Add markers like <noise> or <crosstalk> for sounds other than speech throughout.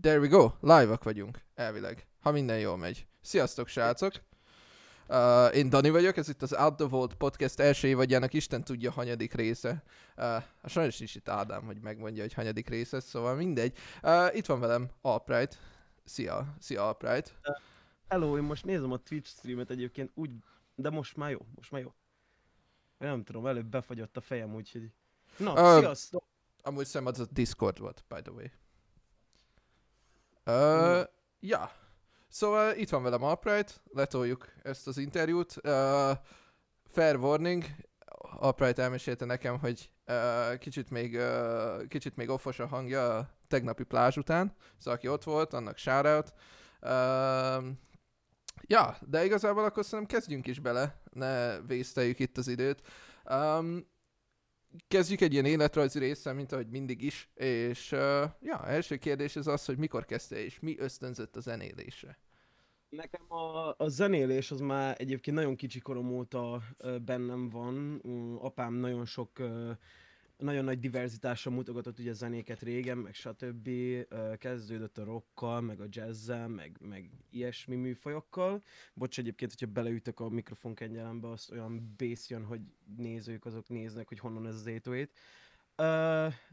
There we go, live-ak vagyunk, elvileg, ha minden jól megy. Sziasztok, srácok! Uh, én Dani vagyok, ez itt az Out the Vault podcast első évadjának Isten tudja hanyadik része. Uh, sajnos is itt Ádám, hogy megmondja, hogy hanyadik része, szóval mindegy. Uh, itt van velem Albright. Szia, szia Albright. Hello, én most nézem a Twitch streamet egyébként úgy, de most már jó, most már jó. Én nem tudom, előbb befagyott a fejem, úgyhogy... Na, uh, sziasztok! Amúgy szem az a Discord volt, by the way. Uh, ja. Szóval itt van velem Upright, letoljuk ezt az interjút. Uh, fair warning, Upright elmesélte nekem, hogy uh, kicsit még, uh, kicsit még offos a hangja a tegnapi plázs után, szóval aki ott volt, annak shoutout. Uh, ja, de igazából akkor szerintem kezdjünk is bele, ne vészteljük itt az időt. Um, kezdjük egy ilyen életrajzi része, mint ahogy mindig is, és uh, ja, első kérdés az az, hogy mikor kezdte és mi ösztönzött a zenélésre? Nekem a, a zenélés az már egyébként nagyon kicsi korom óta bennem van. Apám nagyon sok nagyon nagy diverzitásra mutogatott ugye zenéket régen, meg stb. Kezdődött a rockkal, meg a jazzzel, meg, meg ilyesmi műfajokkal. Bocs egyébként, hogyha beleütök a mikrofon kengyelembe, az olyan bass jön, hogy nézők azok néznek, hogy honnan ez az 808.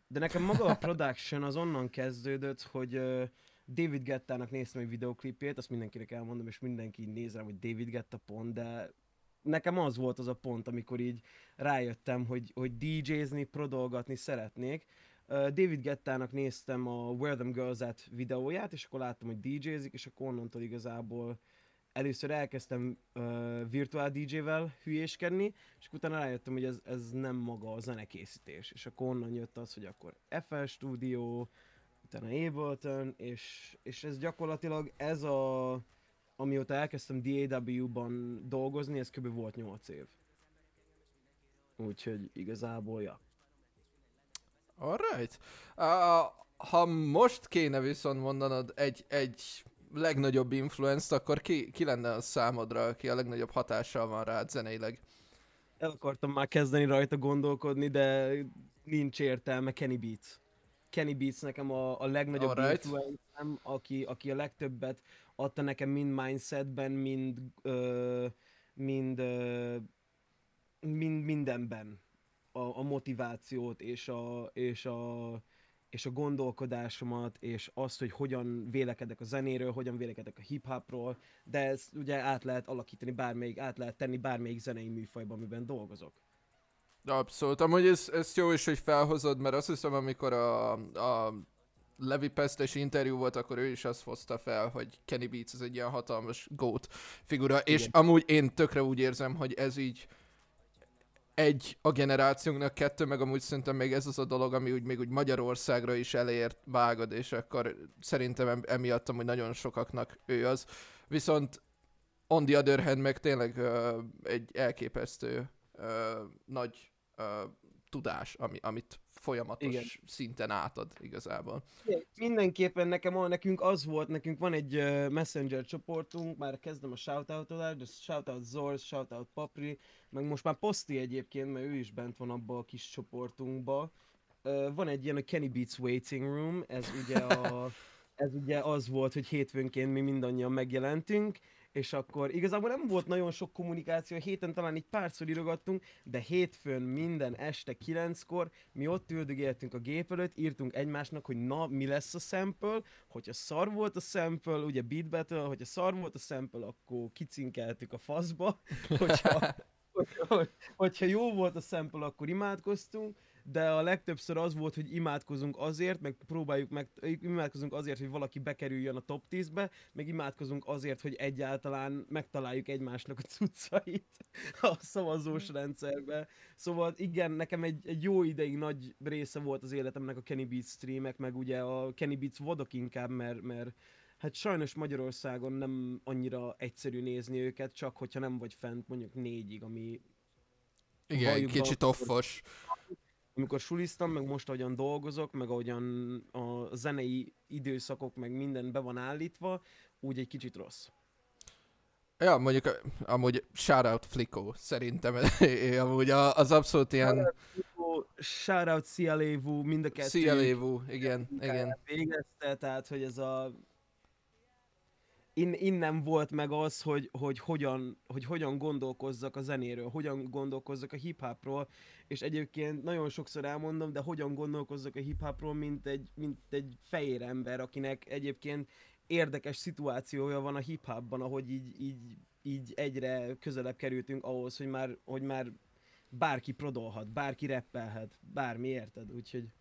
De nekem maga a production az onnan kezdődött, hogy David Gettának néztem egy videoklipjét, azt mindenkinek elmondom, és mindenki néz rám, hogy David Getta pont, de nekem az volt az a pont, amikor így rájöttem, hogy, hogy DJ-zni, prodolgatni szeretnék. David Gettának néztem a Where Them Girls At videóját, és akkor láttam, hogy DJ-zik, és akkor onnantól igazából először elkezdtem uh, virtuál DJ-vel hülyéskedni, és akkor utána rájöttem, hogy ez, ez nem maga a zenekészítés. És akkor onnan jött az, hogy akkor FL Studio, utána Ableton, és, és ez gyakorlatilag ez a amióta elkezdtem DAW-ban dolgozni, ez kb. volt 8 év. Úgyhogy igazából, ja. Alright. Uh, ha most kéne viszont mondanod egy, egy legnagyobb influence akkor ki, ki lenne a számodra, aki a legnagyobb hatással van rád zeneileg? El akartam már kezdeni rajta gondolkodni, de nincs értelme Kenny Beats. Kenny Beats nekem a, a legnagyobb Alright. influence aki, aki a legtöbbet adta nekem mind mindsetben, mind, ö, mind, ö, mind mindenben a, a motivációt és a, és a, és a gondolkodásomat, és azt, hogy hogyan vélekedek a zenéről, hogyan vélekedek a hip-hopról, de ezt ugye át lehet alakítani bármelyik, át lehet tenni bármelyik zenei műfajban, amiben dolgozok. Abszolút. Amúgy ez, ez jó is, hogy felhozod, mert azt hiszem, amikor a, a Levi Pestes interjú volt, akkor ő is azt hozta fel, hogy Kenny Beats az egy ilyen hatalmas goat figura, Igen. és amúgy én tökre úgy érzem, hogy ez így egy a generációnknak, kettő, meg amúgy szerintem még ez az a dolog, ami úgy még úgy Magyarországra is elért vágod, és akkor szerintem emiatt hogy nagyon sokaknak ő az. Viszont on the other hand, meg tényleg uh, egy elképesztő uh, nagy uh, tudás, ami, amit folyamatos Igen. szinten átad igazából. Igen, mindenképpen nekem, nekünk az volt, nekünk van egy messenger csoportunk, már kezdem a shoutout de shoutout Zorz, shoutout Papri, meg most már Posti egyébként, mert ő is bent van abba a kis csoportunkba. Van egy ilyen a Kenny Beats Waiting Room, ez ugye, a, <laughs> ez ugye az volt, hogy hétfőnként mi mindannyian megjelentünk, és akkor igazából nem volt nagyon sok kommunikáció, a héten talán így párszor írogattunk, de hétfőn minden este kilenckor mi ott üldögéltünk a gép előtt, írtunk egymásnak, hogy na, mi lesz a sample, hogyha szar volt a sample, ugye beat battle, hogyha szar volt a sample, akkor kicinkeltük a faszba, <laughs> hogyha, <laughs> hogyha, hogyha jó volt a sample, akkor imádkoztunk, de a legtöbbször az volt, hogy imádkozunk azért, meg próbáljuk meg, imádkozunk azért, hogy valaki bekerüljön a top 10-be, meg imádkozunk azért, hogy egyáltalán megtaláljuk egymásnak a cuccait <laughs> a szavazós rendszerbe. Szóval igen, nekem egy, egy jó ideig nagy része volt az életemnek a Kenny Beats streamek, meg ugye a Kenny Beats vodok inkább, mert, mert hát sajnos Magyarországon nem annyira egyszerű nézni őket, csak hogyha nem vagy fent mondjuk négyig, ami igen, kicsit offos amikor suliztam, meg most ahogyan dolgozok, meg ahogyan a zenei időszakok, meg minden be van állítva, úgy egy kicsit rossz. Ja, mondjuk amúgy shoutout Flickó, szerintem <laughs> amúgy az abszolút ilyen... shoutout Sia Levu, mind a kettő. Szia Lévú, igen, igen. Végezte, tehát hogy ez a in, innen volt meg az, hogy, hogy, hogyan, hogy hogyan gondolkozzak a zenéről, hogyan gondolkozzak a hip-hopról, és egyébként nagyon sokszor elmondom, de hogyan gondolkozzak a hip-hopról, mint egy, mint egy fehér ember, akinek egyébként érdekes szituációja van a hip-hopban, ahogy így, így, így egyre közelebb kerültünk ahhoz, hogy már, hogy már bárki prodolhat, bárki reppelhet, bármi, érted? Úgyhogy...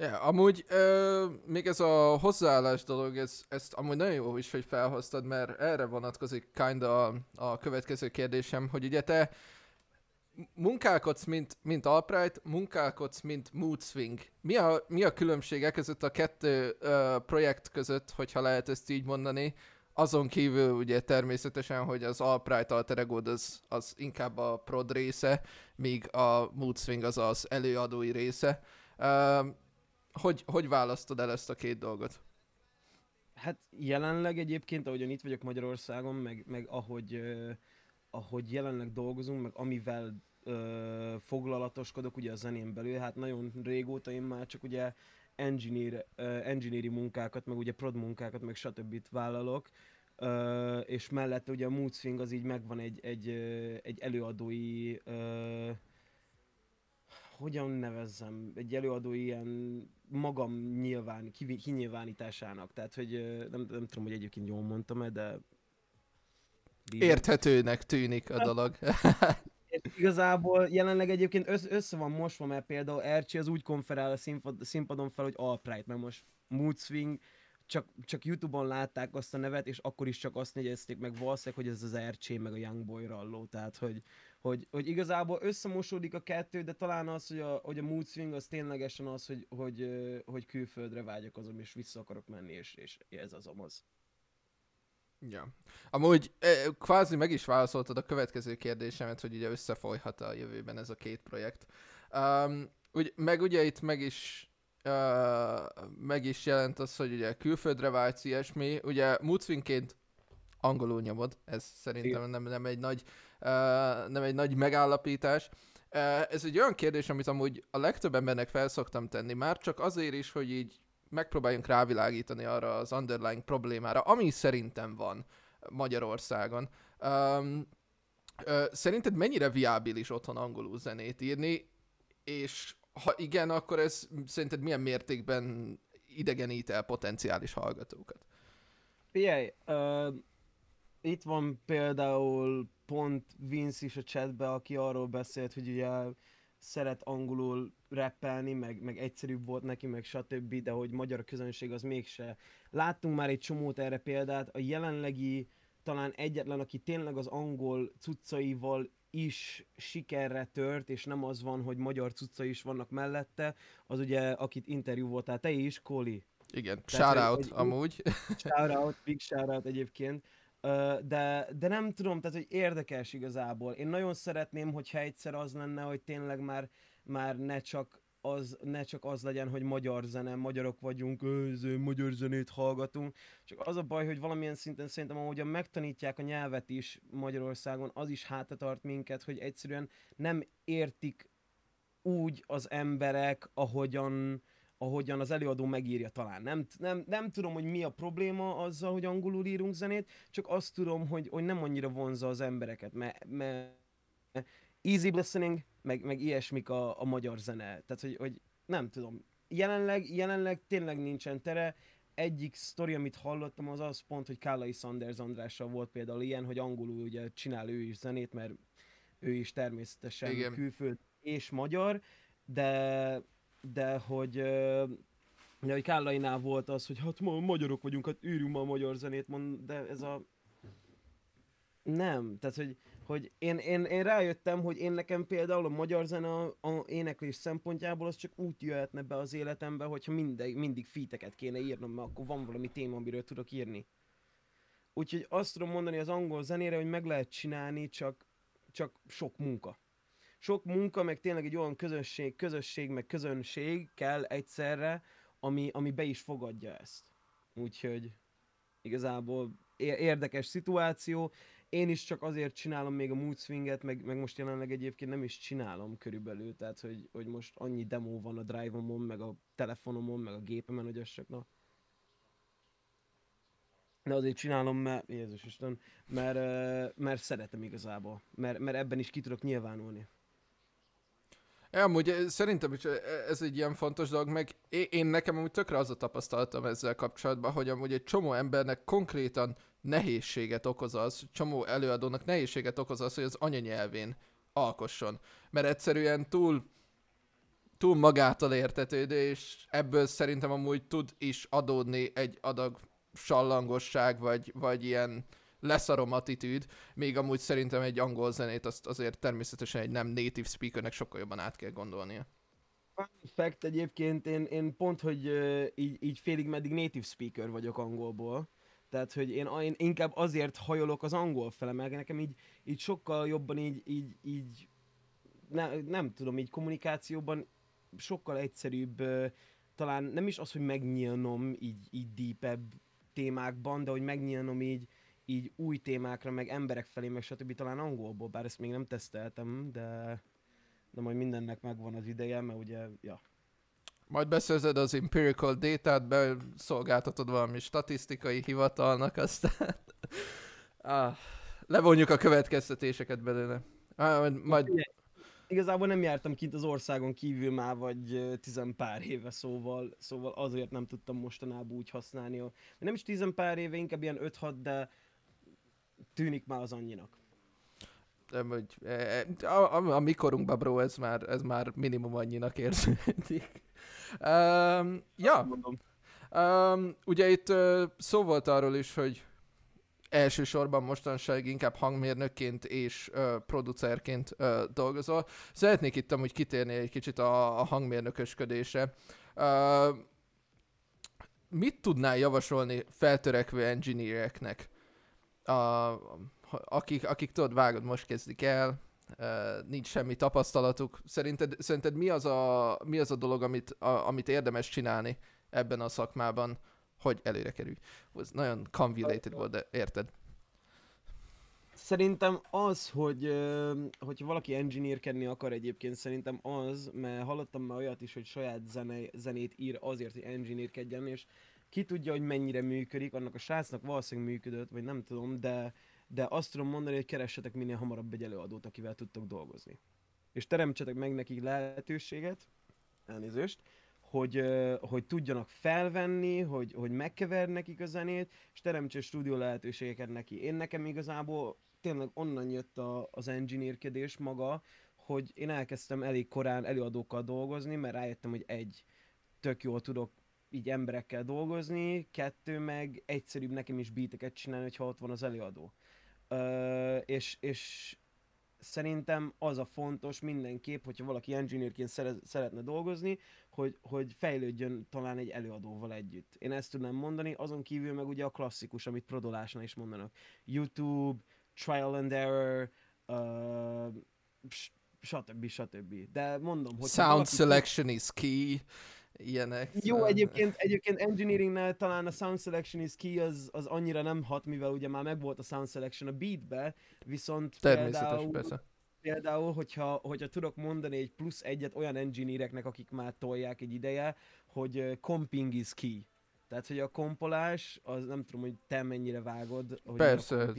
Ja, amúgy ö, még ez a hozzáállás dolog, ez, ezt amúgy nagyon jó is, hogy felhoztad, mert erre vonatkozik kinda a, a következő kérdésem, hogy ugye te munkálkodsz, mint, mint Albright, munkálkodsz, mint Mood Swing. Mi a, mi a különbsége között a kettő ö, projekt között, hogyha lehet ezt így mondani? Azon kívül ugye természetesen, hogy az Albright Alter ego az, az inkább a prod része, míg a Mood Swing az az előadói része. Ö, hogy, hogy választod el ezt a két dolgot? Hát jelenleg egyébként, ahogyan itt vagyok Magyarországon, meg, meg ahogy, uh, ahogy jelenleg dolgozunk, meg amivel uh, foglalatoskodok ugye a zenén belül, hát nagyon régóta én már csak ugye engineer, uh, engineeri munkákat, meg ugye prod munkákat, meg stb. vállalok, uh, és mellette ugye a Mood Swing az így megvan egy, egy, uh, egy előadói uh, hogyan nevezzem, egy előadó ilyen magam nyilván, kinyilvánításának. Tehát, hogy nem, nem tudom, hogy egyébként jól mondtam-e, de... Érthetőnek tűnik a dolog. <laughs> Igazából jelenleg egyébként össze, össze van mosva, mert például Ercsi az úgy konferál a színpad, színpadon fel, hogy Albright, mert most Mood Swing, csak, csak Youtube-on látták azt a nevet, és akkor is csak azt négyezték meg valószínűleg, hogy ez az Ercsé meg a Young Boy ralló, tehát hogy, hogy, hogy igazából összemosódik a kettő, de talán az, hogy a, hogy a mood swing az ténylegesen az, hogy, hogy, hogy külföldre vágyakozom, és vissza akarok menni, és, és ez az amaz. Ja. Amúgy kvázi meg is válaszoltad a következő kérdésemet, hogy ugye összefolyhat a jövőben ez a két projekt. Um, úgy, meg ugye itt meg is uh, meg is jelent az, hogy ugye külföldre vágysz ilyesmi. Ugye Moodswingként angolul nyomod, ez szerintem nem, nem egy nagy nem egy nagy megállapítás. Ez egy olyan kérdés, amit amúgy a legtöbb embernek felszoktam tenni, már csak azért is, hogy így megpróbáljunk rávilágítani arra az underlying problémára, ami szerintem van Magyarországon. Szerinted mennyire viábilis otthon angolul zenét írni, és ha igen, akkor ez szerinted milyen mértékben idegenít el potenciális hallgatókat? Figyelj, uh, itt van például pont Vince is a chatbe, aki arról beszélt, hogy ugye szeret angolul rappelni, meg, meg egyszerűbb volt neki, meg stb., de hogy magyar közönség az mégse. Láttunk már egy csomót erre példát, a jelenlegi talán egyetlen, aki tényleg az angol cuccaival is sikerre tört, és nem az van, hogy magyar cuccai is vannak mellette, az ugye, akit interjú voltál, te is, Koli. Igen, shout out amúgy. Shout out, big shout out egyébként de, de nem tudom, tehát hogy érdekes igazából. Én nagyon szeretném, hogyha egyszer az lenne, hogy tényleg már, már ne csak az, ne csak az legyen, hogy magyar zene, magyarok vagyunk, őző, magyar zenét hallgatunk, csak az a baj, hogy valamilyen szinten szerintem, ahogyan megtanítják a nyelvet is Magyarországon, az is tart minket, hogy egyszerűen nem értik úgy az emberek, ahogyan, ahogyan az előadó megírja talán. Nem, nem, nem tudom, hogy mi a probléma azzal, hogy angolul írunk zenét, csak azt tudom, hogy, hogy nem annyira vonza az embereket, mert, mert easy listening, meg, meg ilyesmik a, a magyar zene. Tehát, hogy, hogy nem tudom. Jelenleg, jelenleg tényleg nincsen tere. Egyik sztori, amit hallottam, az az pont, hogy Kálai Sanders Andrással volt például ilyen, hogy angolul ugye csinál ő is zenét, mert ő is természetesen Igen. külföld és magyar, de de hogy de hogy Kállainál volt az, hogy hát ma magyarok vagyunk, hát űrünk ma a magyar zenét, mond, de ez a... Nem, tehát hogy, hogy én, én, én rájöttem, hogy én nekem például a magyar zene a, a éneklés szempontjából az csak úgy jöhetne be az életembe, hogyha mindig, mindig fiteket kéne írnom, mert akkor van valami téma, amiről tudok írni. Úgyhogy azt tudom mondani az angol zenére, hogy meg lehet csinálni, csak, csak sok munka sok munka, meg tényleg egy olyan közösség, közösség, meg közönség kell egyszerre, ami, ami be is fogadja ezt. Úgyhogy... igazából érdekes szituáció. Én is csak azért csinálom még a mood swinget, meg, meg most jelenleg egyébként nem is csinálom körülbelül, tehát hogy, hogy most annyi demo van a drive-omon, meg a telefonomon, meg a gépemen, hogy az csak na. De azért csinálom, mert, Jézus Isten, mert, mert szeretem igazából, mert, mert ebben is ki tudok nyilvánulni. Ja, amúgy szerintem is ez egy ilyen fontos dolog, meg én nekem amúgy tökre az a tapasztalatom ezzel kapcsolatban, hogy amúgy egy csomó embernek konkrétan nehézséget okoz az, csomó előadónak nehézséget okoz az, hogy az anyanyelvén alkosson. Mert egyszerűen túl túl magától értetődő, és ebből szerintem amúgy tud is adódni egy adag sallangosság, vagy, vagy ilyen leszarom attitűd, még amúgy szerintem egy angol zenét azt azért természetesen egy nem native speakernek sokkal jobban át kell gondolnia. Fact egyébként én, én pont, hogy így, így félig meddig native speaker vagyok angolból. Tehát, hogy én, én inkább azért hajolok az angol fele, mert nekem így, így sokkal jobban így, így, így ne, nem tudom, így kommunikációban sokkal egyszerűbb, talán nem is az, hogy megnyílnom így, így deepebb témákban, de hogy megnyílnom így, így új témákra, meg emberek felé, meg stb. talán angolból, bár ezt még nem teszteltem, de, de majd mindennek megvan az ideje, mert ugye, ja. Majd beszerzed az empirical data-t, beszolgáltatod valami statisztikai hivatalnak, aztán <laughs> ah, levonjuk a következtetéseket belőle. Ah, majd, majd... Igazából nem jártam kint az országon kívül már vagy tizen pár éve, szóval, szóval azért nem tudtam mostanában úgy használni. Nem is tizen pár éve, inkább ilyen 5-6, de tűnik már az annyinak. Nem, hogy e, e, a, a, a mikorunkban, bro, ez már, ez már minimum annyinak érződik. Um, ja. Um, ugye itt uh, szó volt arról is, hogy elsősorban mostanság inkább hangmérnökként és uh, producerként uh, dolgozol. Szeretnék itt amúgy kitérni egy kicsit a, a hangmérnökösködésre. Uh, mit tudnál javasolni feltörekvő engineereknek? A, akik, akik tudod, vágod, most kezdik el, nincs semmi tapasztalatuk. Szerinted, szerinted mi, az a, mi az a dolog, amit, a, amit érdemes csinálni ebben a szakmában, hogy előre kerülj? Ez nagyon convoluted volt, de érted? Szerintem az, hogy hogyha valaki engineerkedni akar egyébként, szerintem az, mert hallottam már olyat is, hogy saját zene, zenét ír azért, hogy engineerkedjen, és ki tudja, hogy mennyire működik, annak a srácnak valószínűleg működött, vagy nem tudom, de, de azt tudom mondani, hogy keressetek minél hamarabb egy előadót, akivel tudtok dolgozni. És teremtsetek meg nekik lehetőséget, elnézést, hogy, hogy tudjanak felvenni, hogy, hogy megkever nekik a zenét, és teremtse stúdió lehetőségeket neki. Én nekem igazából tényleg onnan jött a, az engineerkedés maga, hogy én elkezdtem elég korán előadókkal dolgozni, mert rájöttem, hogy egy, tök jól tudok így emberekkel dolgozni, kettő meg egyszerűbb nekem is beateket csinálni, hogyha ott van az előadó. Ö, és, és szerintem az a fontos mindenképp, hogyha valaki engineerként szeretne dolgozni, hogy, hogy fejlődjön talán egy előadóval együtt. Én ezt tudnám mondani, azon kívül meg ugye a klasszikus, amit prodolásnál is mondanak. YouTube, trial and error, uh, stb. stb. De mondom, hogy... Sound selection is key ilyenek. Jó, egyébként, egyébként engineeringnál talán a sound selection is key az, az annyira nem hat, mivel ugye már megvolt a sound selection a beatbe, viszont például, persze. például hogyha, hogyha tudok mondani egy plusz egyet olyan engineereknek, akik már tolják egy ideje, hogy comping is key. Tehát, hogy a kompolás, az nem tudom, hogy te mennyire vágod. Hogy Persze.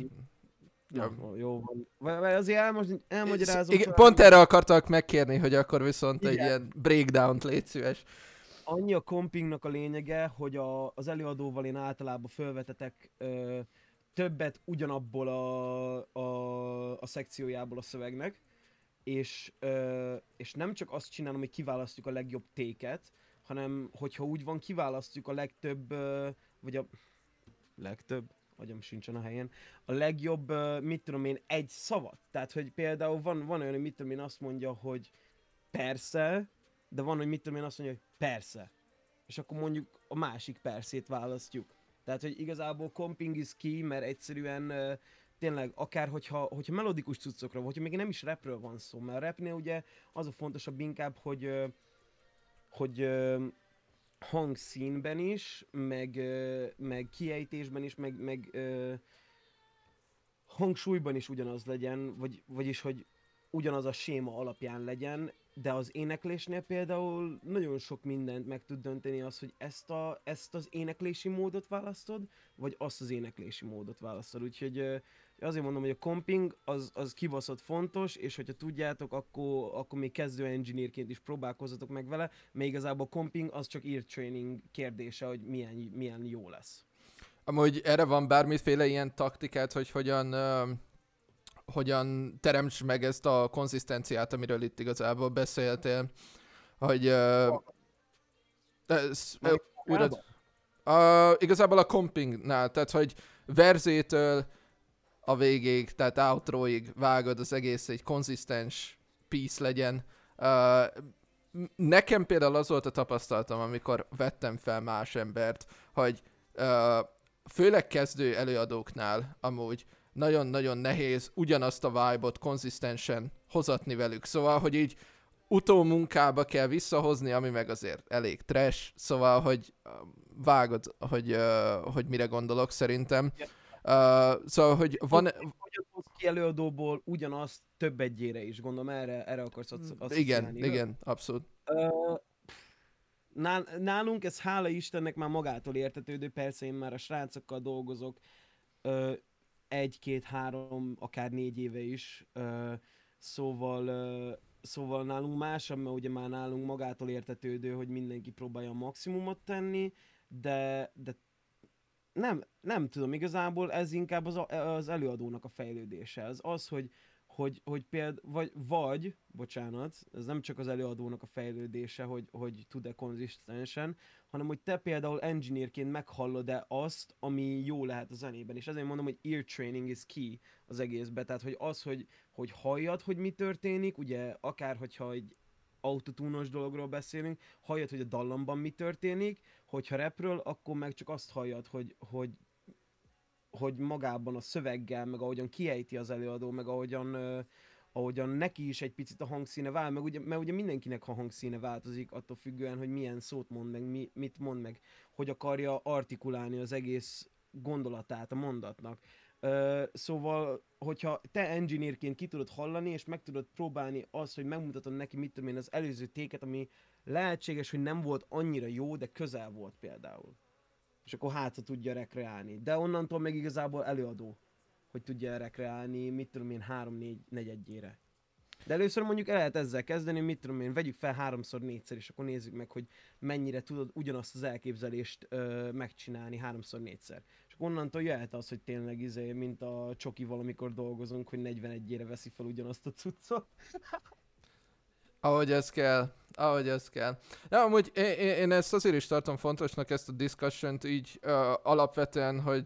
Ja. Jó van. Azért elmoz, elmagyarázom. Igen, pont erre akartak megkérni, hogy akkor viszont Igen. egy ilyen breakdown-t légy szíves annyi a kompingnak a lényege, hogy a, az előadóval én általában felvetetek ö, többet ugyanabból a, a, a szekciójából a szövegnek, és, ö, és nem csak azt csinálom, hogy kiválasztjuk a legjobb téket, hanem hogyha úgy van, kiválasztjuk a legtöbb, ö, vagy a legtöbb, agyam sincsen a helyen, a legjobb, mit tudom én, egy szavat. Tehát, hogy például van, van olyan, hogy mit tudom én, azt mondja, hogy persze, de van, hogy mit tudom én azt mondja, hogy persze. És akkor mondjuk a másik perszét választjuk. Tehát, hogy igazából comping is key, mert egyszerűen tényleg akár hogyha, hogyha melodikus cuccokra, hogyha még nem is rapről van szó, mert a rapnél ugye az a fontosabb inkább, hogy hogy hangszínben is, meg, meg kiejtésben is, meg, meg hangsúlyban is ugyanaz legyen, vagy, vagyis hogy ugyanaz a séma alapján legyen, de az éneklésnél például nagyon sok mindent meg tud dönteni az, hogy ezt, a, ezt az éneklési módot választod, vagy azt az éneklési módot választod. Úgyhogy azért mondom, hogy a comping az, az kibaszott fontos, és hogyha tudjátok, akkor, akkor még kezdő engineerként is próbálkozzatok meg vele, mert igazából a comping az csak ear training kérdése, hogy milyen, milyen jó lesz. Amúgy erre van bármiféle ilyen taktikát, hogy hogyan uh, hogyan teremts meg ezt a konzisztenciát, amiről itt igazából beszéltél, hogy uh, ez, uh, újra, uh, igazából a compingnál, tehát hogy verzétől a végéig, tehát outroig vágod az egész egy konzisztens piece legyen. Uh, nekem például az volt a tapasztalatom, amikor vettem fel más embert, hogy uh, főleg kezdő előadóknál amúgy nagyon-nagyon nehéz ugyanazt a vibe-ot konzisztensen hozatni velük. Szóval, hogy így utómunkába kell visszahozni, ami meg azért elég trash, szóval, hogy vágod, hogy, uh, hogy mire gondolok szerintem. Uh, szóval, hogy van... Hogy ki előadóból ugyanazt több egyére is, gondolom erre, erre akarsz azt Igen, csinálni, igen, abszolút. Uh, nálunk ez hála Istennek már magától értetődő, persze én már a srácokkal dolgozok, uh, egy, két, három, akár négy éve is, szóval, szóval nálunk másabb, mert ugye már nálunk magától értetődő, hogy mindenki próbálja a maximumot tenni, de, de nem, nem tudom, igazából ez inkább az, az előadónak a fejlődése. Ez az, hogy, hogy, hogy például, vagy, vagy, bocsánat, ez nem csak az előadónak a fejlődése, hogy, hogy tud-e konzisztensen, hanem hogy te például engineerként meghallod-e azt, ami jó lehet a zenében. És ezért mondom, hogy ear training is key az egészbe. Tehát, hogy az, hogy, hogy halljad, hogy mi történik, ugye akár, hogyha egy autotúnos dologról beszélünk, halljad, hogy a dallamban mi történik, hogyha repről, akkor meg csak azt halljad, hogy, hogy hogy magában a szöveggel, meg ahogyan kiejti az előadó, meg ahogyan, uh, ahogyan neki is egy picit a hangszíne vál, meg ugye, mert ugye mindenkinek a hangszíne változik, attól függően, hogy milyen szót mond meg, mi, mit mond meg, hogy akarja artikulálni az egész gondolatát a mondatnak. Uh, szóval, hogyha te engineerként ki tudod hallani, és meg tudod próbálni azt, hogy megmutatod neki, mit tudom én, az előző téket, ami lehetséges, hogy nem volt annyira jó, de közel volt például és akkor hátra tudja rekreálni. De onnantól meg igazából előadó, hogy tudja rekreálni, mit tudom én, három-négy negyedjére. De először mondjuk el lehet ezzel kezdeni, mit tudom én, vegyük fel háromszor, négyszer, és akkor nézzük meg, hogy mennyire tudod ugyanazt az elképzelést ö, megcsinálni háromszor, négyszer. És akkor onnantól jöhet az, hogy tényleg izé, mint a csoki valamikor dolgozunk, hogy 41-ére veszi fel ugyanazt a cuccot. <laughs> Ahogy ez kell, ahogy ez kell. Ja, amúgy én, én ezt azért is tartom fontosnak, ezt a discussion így uh, alapvetően, hogy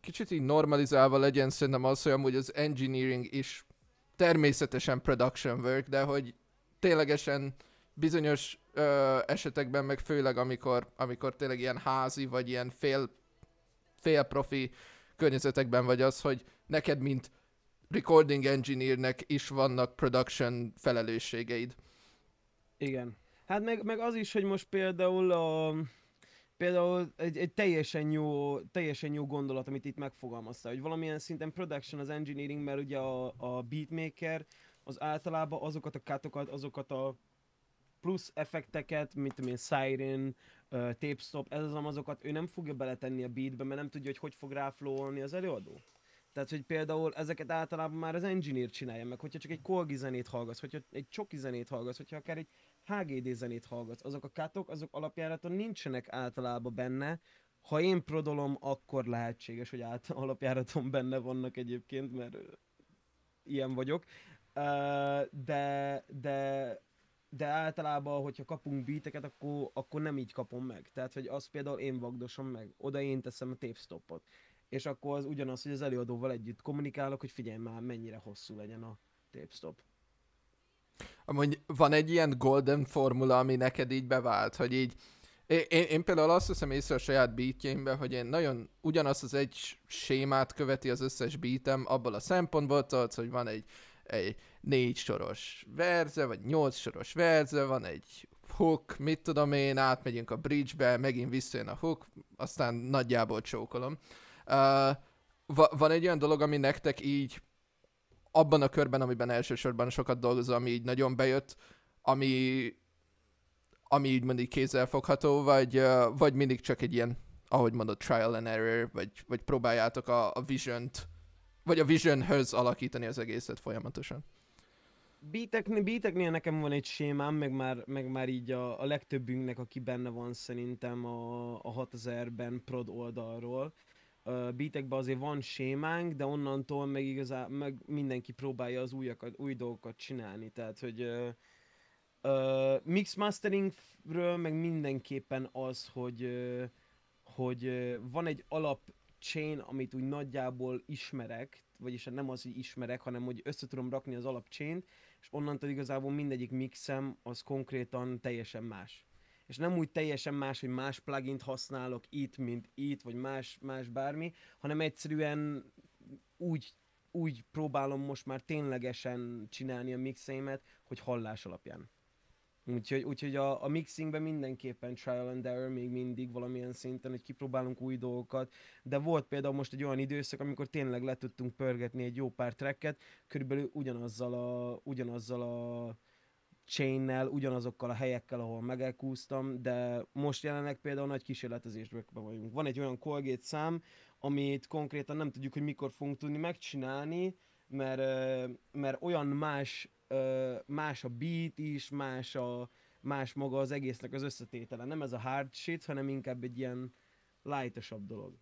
kicsit így normalizálva legyen szerintem az, hogy amúgy az engineering is természetesen production work, de hogy ténylegesen bizonyos uh, esetekben, meg főleg amikor, amikor tényleg ilyen házi, vagy ilyen fél, fél profi környezetekben vagy az, hogy neked, mint recording engineernek is vannak production felelősségeid. Igen. Hát meg, meg az is, hogy most például a, például egy, egy teljesen, jó, teljesen jó gondolat, amit itt megfogalmazta, hogy valamilyen szinten production az engineering, mert ugye a, a beatmaker az általában azokat a kátokat, azokat a plusz effekteket, mint tudom siren, uh, tape stop, ez az azokat ő nem fogja beletenni a beatbe, mert nem tudja, hogy hogy fog ráflowolni az előadó. Tehát, hogy például ezeket általában már az engineer csinálja meg, hogyha csak egy kolgi zenét hallgatsz, hogyha egy csoki zenét hallgatsz, hogyha akár egy HGD zenét hallgatsz, azok a kátok, azok alapjáraton nincsenek általában benne, ha én prodolom, akkor lehetséges, hogy át, <laughs> alapjáraton benne vannak egyébként, mert ilyen vagyok. de, de, de általában, hogyha kapunk beateket, akkor, akkor nem így kapom meg. Tehát, hogy azt például én vagdosom meg. Oda én teszem a tape és akkor az ugyanaz, hogy az előadóval együtt kommunikálok, hogy figyelj már, mennyire hosszú legyen a tape stop. Amúgy van egy ilyen golden formula, ami neked így bevált, hogy így én, én, például azt hiszem észre a saját beatjeimben, hogy én nagyon ugyanazt az egy sémát követi az összes beatem, abból a szempontból tudod, hogy van egy, egy négy soros verze, vagy nyolc soros verze, van egy hook, mit tudom én, átmegyünk a bridge-be, megint visszajön a hook, aztán nagyjából csókolom. Uh, va- van egy olyan dolog, ami nektek így abban a körben, amiben elsősorban sokat dolgozom, ami így nagyon bejött, ami, ami így mondjuk kézzelfogható, vagy, vagy mindig csak egy ilyen, ahogy mondod, trial and error, vagy, vagy próbáljátok a, a vision-t, vagy a visionhöz alakítani az egészet folyamatosan. Beateknél, beateknél nekem van egy sémám, meg már, meg már így a, a legtöbbünknek, aki benne van szerintem a, a 6000-ben prod oldalról. Beatekben azért van sémánk, de onnantól meg igazán meg mindenki próbálja az újakat, új dolgokat csinálni. Tehát, hogy uh, uh, mix masteringről meg mindenképpen az, hogy, uh, hogy uh, van egy alap chain, amit úgy nagyjából ismerek, vagyis hát nem az, hogy ismerek, hanem hogy össze tudom rakni az alap chain és onnantól igazából mindegyik mixem az konkrétan teljesen más. És nem úgy teljesen más, hogy más plugint használok itt, mint itt, vagy más, más bármi, hanem egyszerűen úgy, úgy próbálom most már ténylegesen csinálni a mixeimet, hogy hallás alapján. Úgyhogy, úgyhogy a, a mixingben mindenképpen trial and error még mindig valamilyen szinten, hogy kipróbálunk új dolgokat, de volt például most egy olyan időszak, amikor tényleg le tudtunk pörgetni egy jó pár tracket, körülbelül ugyanazzal a, ugyanazzal a chainnel, ugyanazokkal a helyekkel, ahol megelkúztam, de most jelenleg például nagy kísérletezésben vagyunk. Van egy olyan Colgate szám, amit konkrétan nem tudjuk, hogy mikor fogunk tudni megcsinálni, mert, mert olyan más más a beat is, más, a, más maga az egésznek az összetétele. Nem ez a hard shit, hanem inkább egy ilyen lightosabb dolog.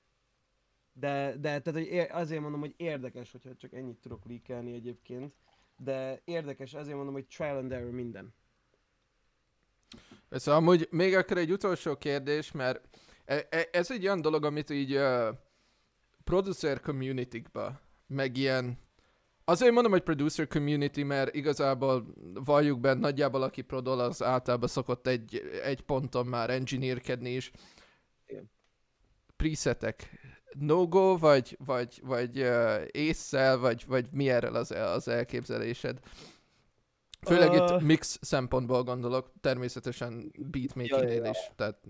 De, de tehát, hogy azért mondom, hogy érdekes, hogyha csak ennyit tudok leakelni egyébként, de érdekes, azért mondom, hogy trial and error minden. Szóval amúgy még akkor egy utolsó kérdés, mert e, e, ez egy olyan dolog, amit így uh, producer community-kba, meg ilyen Azért mondom, hogy producer community, mert igazából valljuk be, nagyjából aki prodol, az általában szokott egy, egy ponton már engineerkedni is. Igen. Presetek. No-go, vagy, vagy, vagy uh, észszel, vagy, vagy mi erről az, az elképzelésed? Főleg uh... itt mix szempontból gondolok, természetesen beatmaking-nél ja, ja. is. Tehát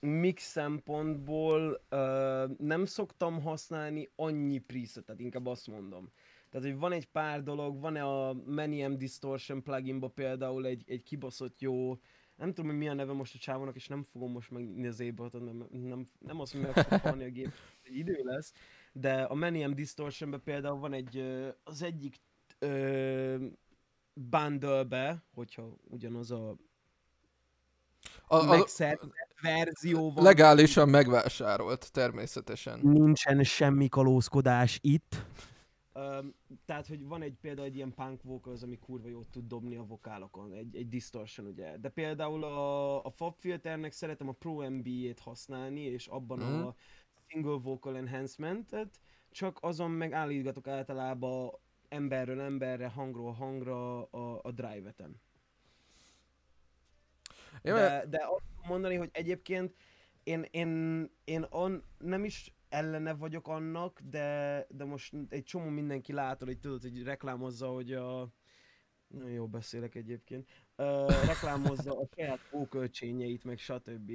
mix szempontból uh, nem szoktam használni annyi presetet, inkább azt mondom. Tehát, hogy van egy pár dolog, van-e a Manium Distortion pluginba például egy, egy kibaszott jó, nem tudom, hogy mi a neve most a csávónak, és nem fogom most megnézni az ableton nem, nem, nem azt, hogy meg fog a gép, <laughs> egy idő lesz, de a Manium Distortionbe például van egy, az egyik uh, bundle-be, hogyha ugyanaz a a, a verzió van. Legálisan megvásárolt, természetesen. Nincsen semmi kalózkodás itt. Um, tehát, hogy van egy például egy ilyen punk vocals, ami kurva jót tud dobni a vokálokon, egy, egy distortion ugye. De például a, a Fab Filternek szeretem a Pro MB-t használni, és abban mm. a single vocal enhancementet, csak azon meg állítgatok általában emberről emberre, hangról hangra a, a drive-eten. De, de azt mondani, hogy egyébként én, én, én on, nem is ellene vagyok annak, de, de most egy csomó mindenki látod, hogy tudod, hogy reklámozza, hogy a... Nagyon jó beszélek egyébként. Uh, reklámozza a saját ókölcsényeit, meg stb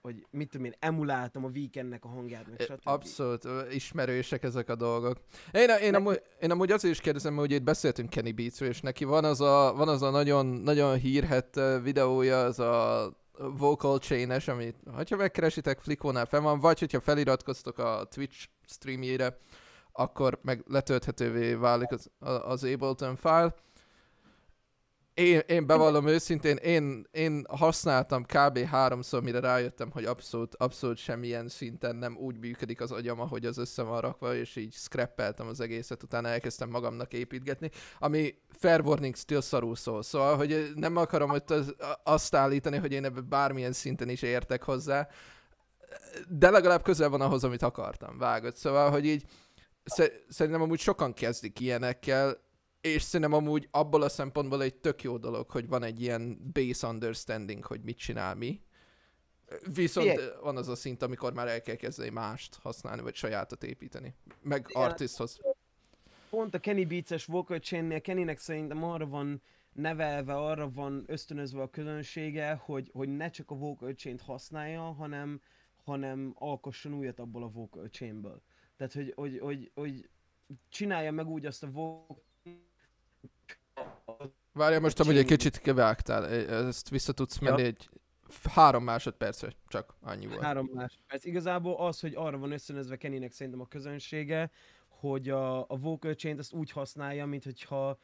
hogy mit tudom én, emuláltam a weekendnek a hangját, meg stb. Abszolút, ismerősek ezek a dolgok. Én, én, amúgy, én amúgy azért is kérdezem, hogy itt beszéltünk Kenny beats és neki van az a, van az a nagyon, nagyon hírhet videója, az a vocal chain amit, hogyha megkeresitek, Flickónál fel van, vagy hogyha feliratkoztok a Twitch streamjére, akkor meg letölthetővé válik az, az Ableton file én, én bevallom őszintén, én, én használtam kb. háromszor, mire rájöttem, hogy abszolút, abszolút semmilyen szinten nem úgy működik az agyam, ahogy az össze van rakva, és így scrappeltem az egészet, utána elkezdtem magamnak építgetni, ami fair warning still szarul szól, szóval, hogy nem akarom hogy az, azt állítani, hogy én ebben bármilyen szinten is értek hozzá, de legalább közel van ahhoz, amit akartam, vágott. Szóval, hogy így szerintem amúgy sokan kezdik ilyenekkel, és szerintem amúgy abból a szempontból egy tök jó dolog, hogy van egy ilyen base understanding, hogy mit csinál mi. Viszont Igen. van az a szint, amikor már el kell kezdeni mást használni, vagy sajátot építeni. Meg Igen. artisthoz. Pont a Kenny Beats-es vocal chain Kennynek szerintem arra van nevelve arra van ösztönözve a közönsége, hogy, hogy ne csak a vocal chain használja, hanem, hanem alkosson újat abból a vocal chainből. Tehát, hogy, hogy, hogy, hogy csinálja meg úgy azt a vocal Várja, most amúgy egy kicsit kivágtál, ezt vissza tudsz menni ja. egy három másodpercre, csak annyi volt. Három másodperc. Igazából az, hogy arra van összönözve Kennynek szerintem a közönsége, hogy a, a vocal chain azt úgy használja, mint hogyha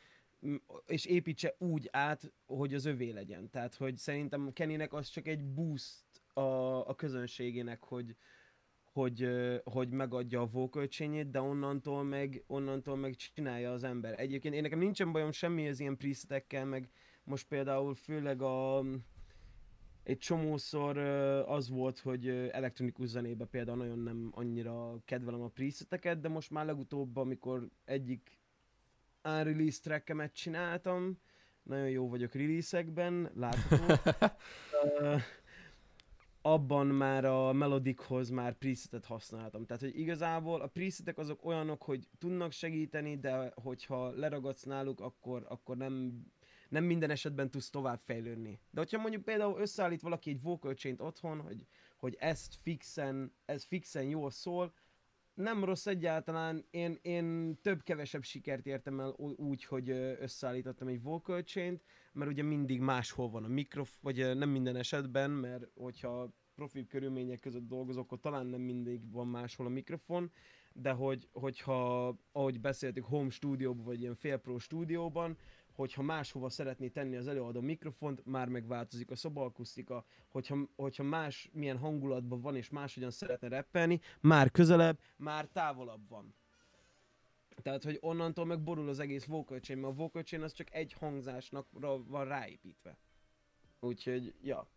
és építse úgy át, hogy az övé legyen. Tehát, hogy szerintem Kennynek az csak egy boost a, a közönségének, hogy, hogy, hogy megadja a vocal de onnantól meg, onnantól meg csinálja az ember. Egyébként én nekem nincsen bajom semmi az ilyen presetekkel, meg most például főleg a, egy csomószor az volt, hogy elektronikus zenébe például nagyon nem annyira kedvelem a preseteket, de most már legutóbb, amikor egyik unreleased trackemet csináltam, nagyon jó vagyok release-ekben, látható. <laughs> abban már a melodikhoz már presetet használtam. Tehát, hogy igazából a presetek azok olyanok, hogy tudnak segíteni, de hogyha leragadsz náluk, akkor, akkor nem, nem minden esetben tudsz tovább fejlődni. De hogyha mondjuk például összeállít valaki egy vocal otthon, hogy, hogy ezt fixen, ez fixen jól szól, nem rossz egyáltalán, én, én több-kevesebb sikert értem el úgy, hogy összeállítottam egy vocal chain mert ugye mindig máshol van a mikrofon, vagy nem minden esetben, mert hogyha profi körülmények között dolgozok, akkor talán nem mindig van máshol a mikrofon, de hogy, hogyha, ahogy beszéltük, home stúdióban, vagy ilyen félpro stúdióban, hogyha máshova szeretné tenni az előadó mikrofont, már megváltozik a szobaakusztika, hogyha, hogyha más milyen hangulatban van, és máshogyan szeretne reppelni, már közelebb, már távolabb van. Tehát, hogy onnantól meg borul az egész vocal chain, mert a vocal chain az csak egy hangzásnak van ráépítve. Úgyhogy, ja.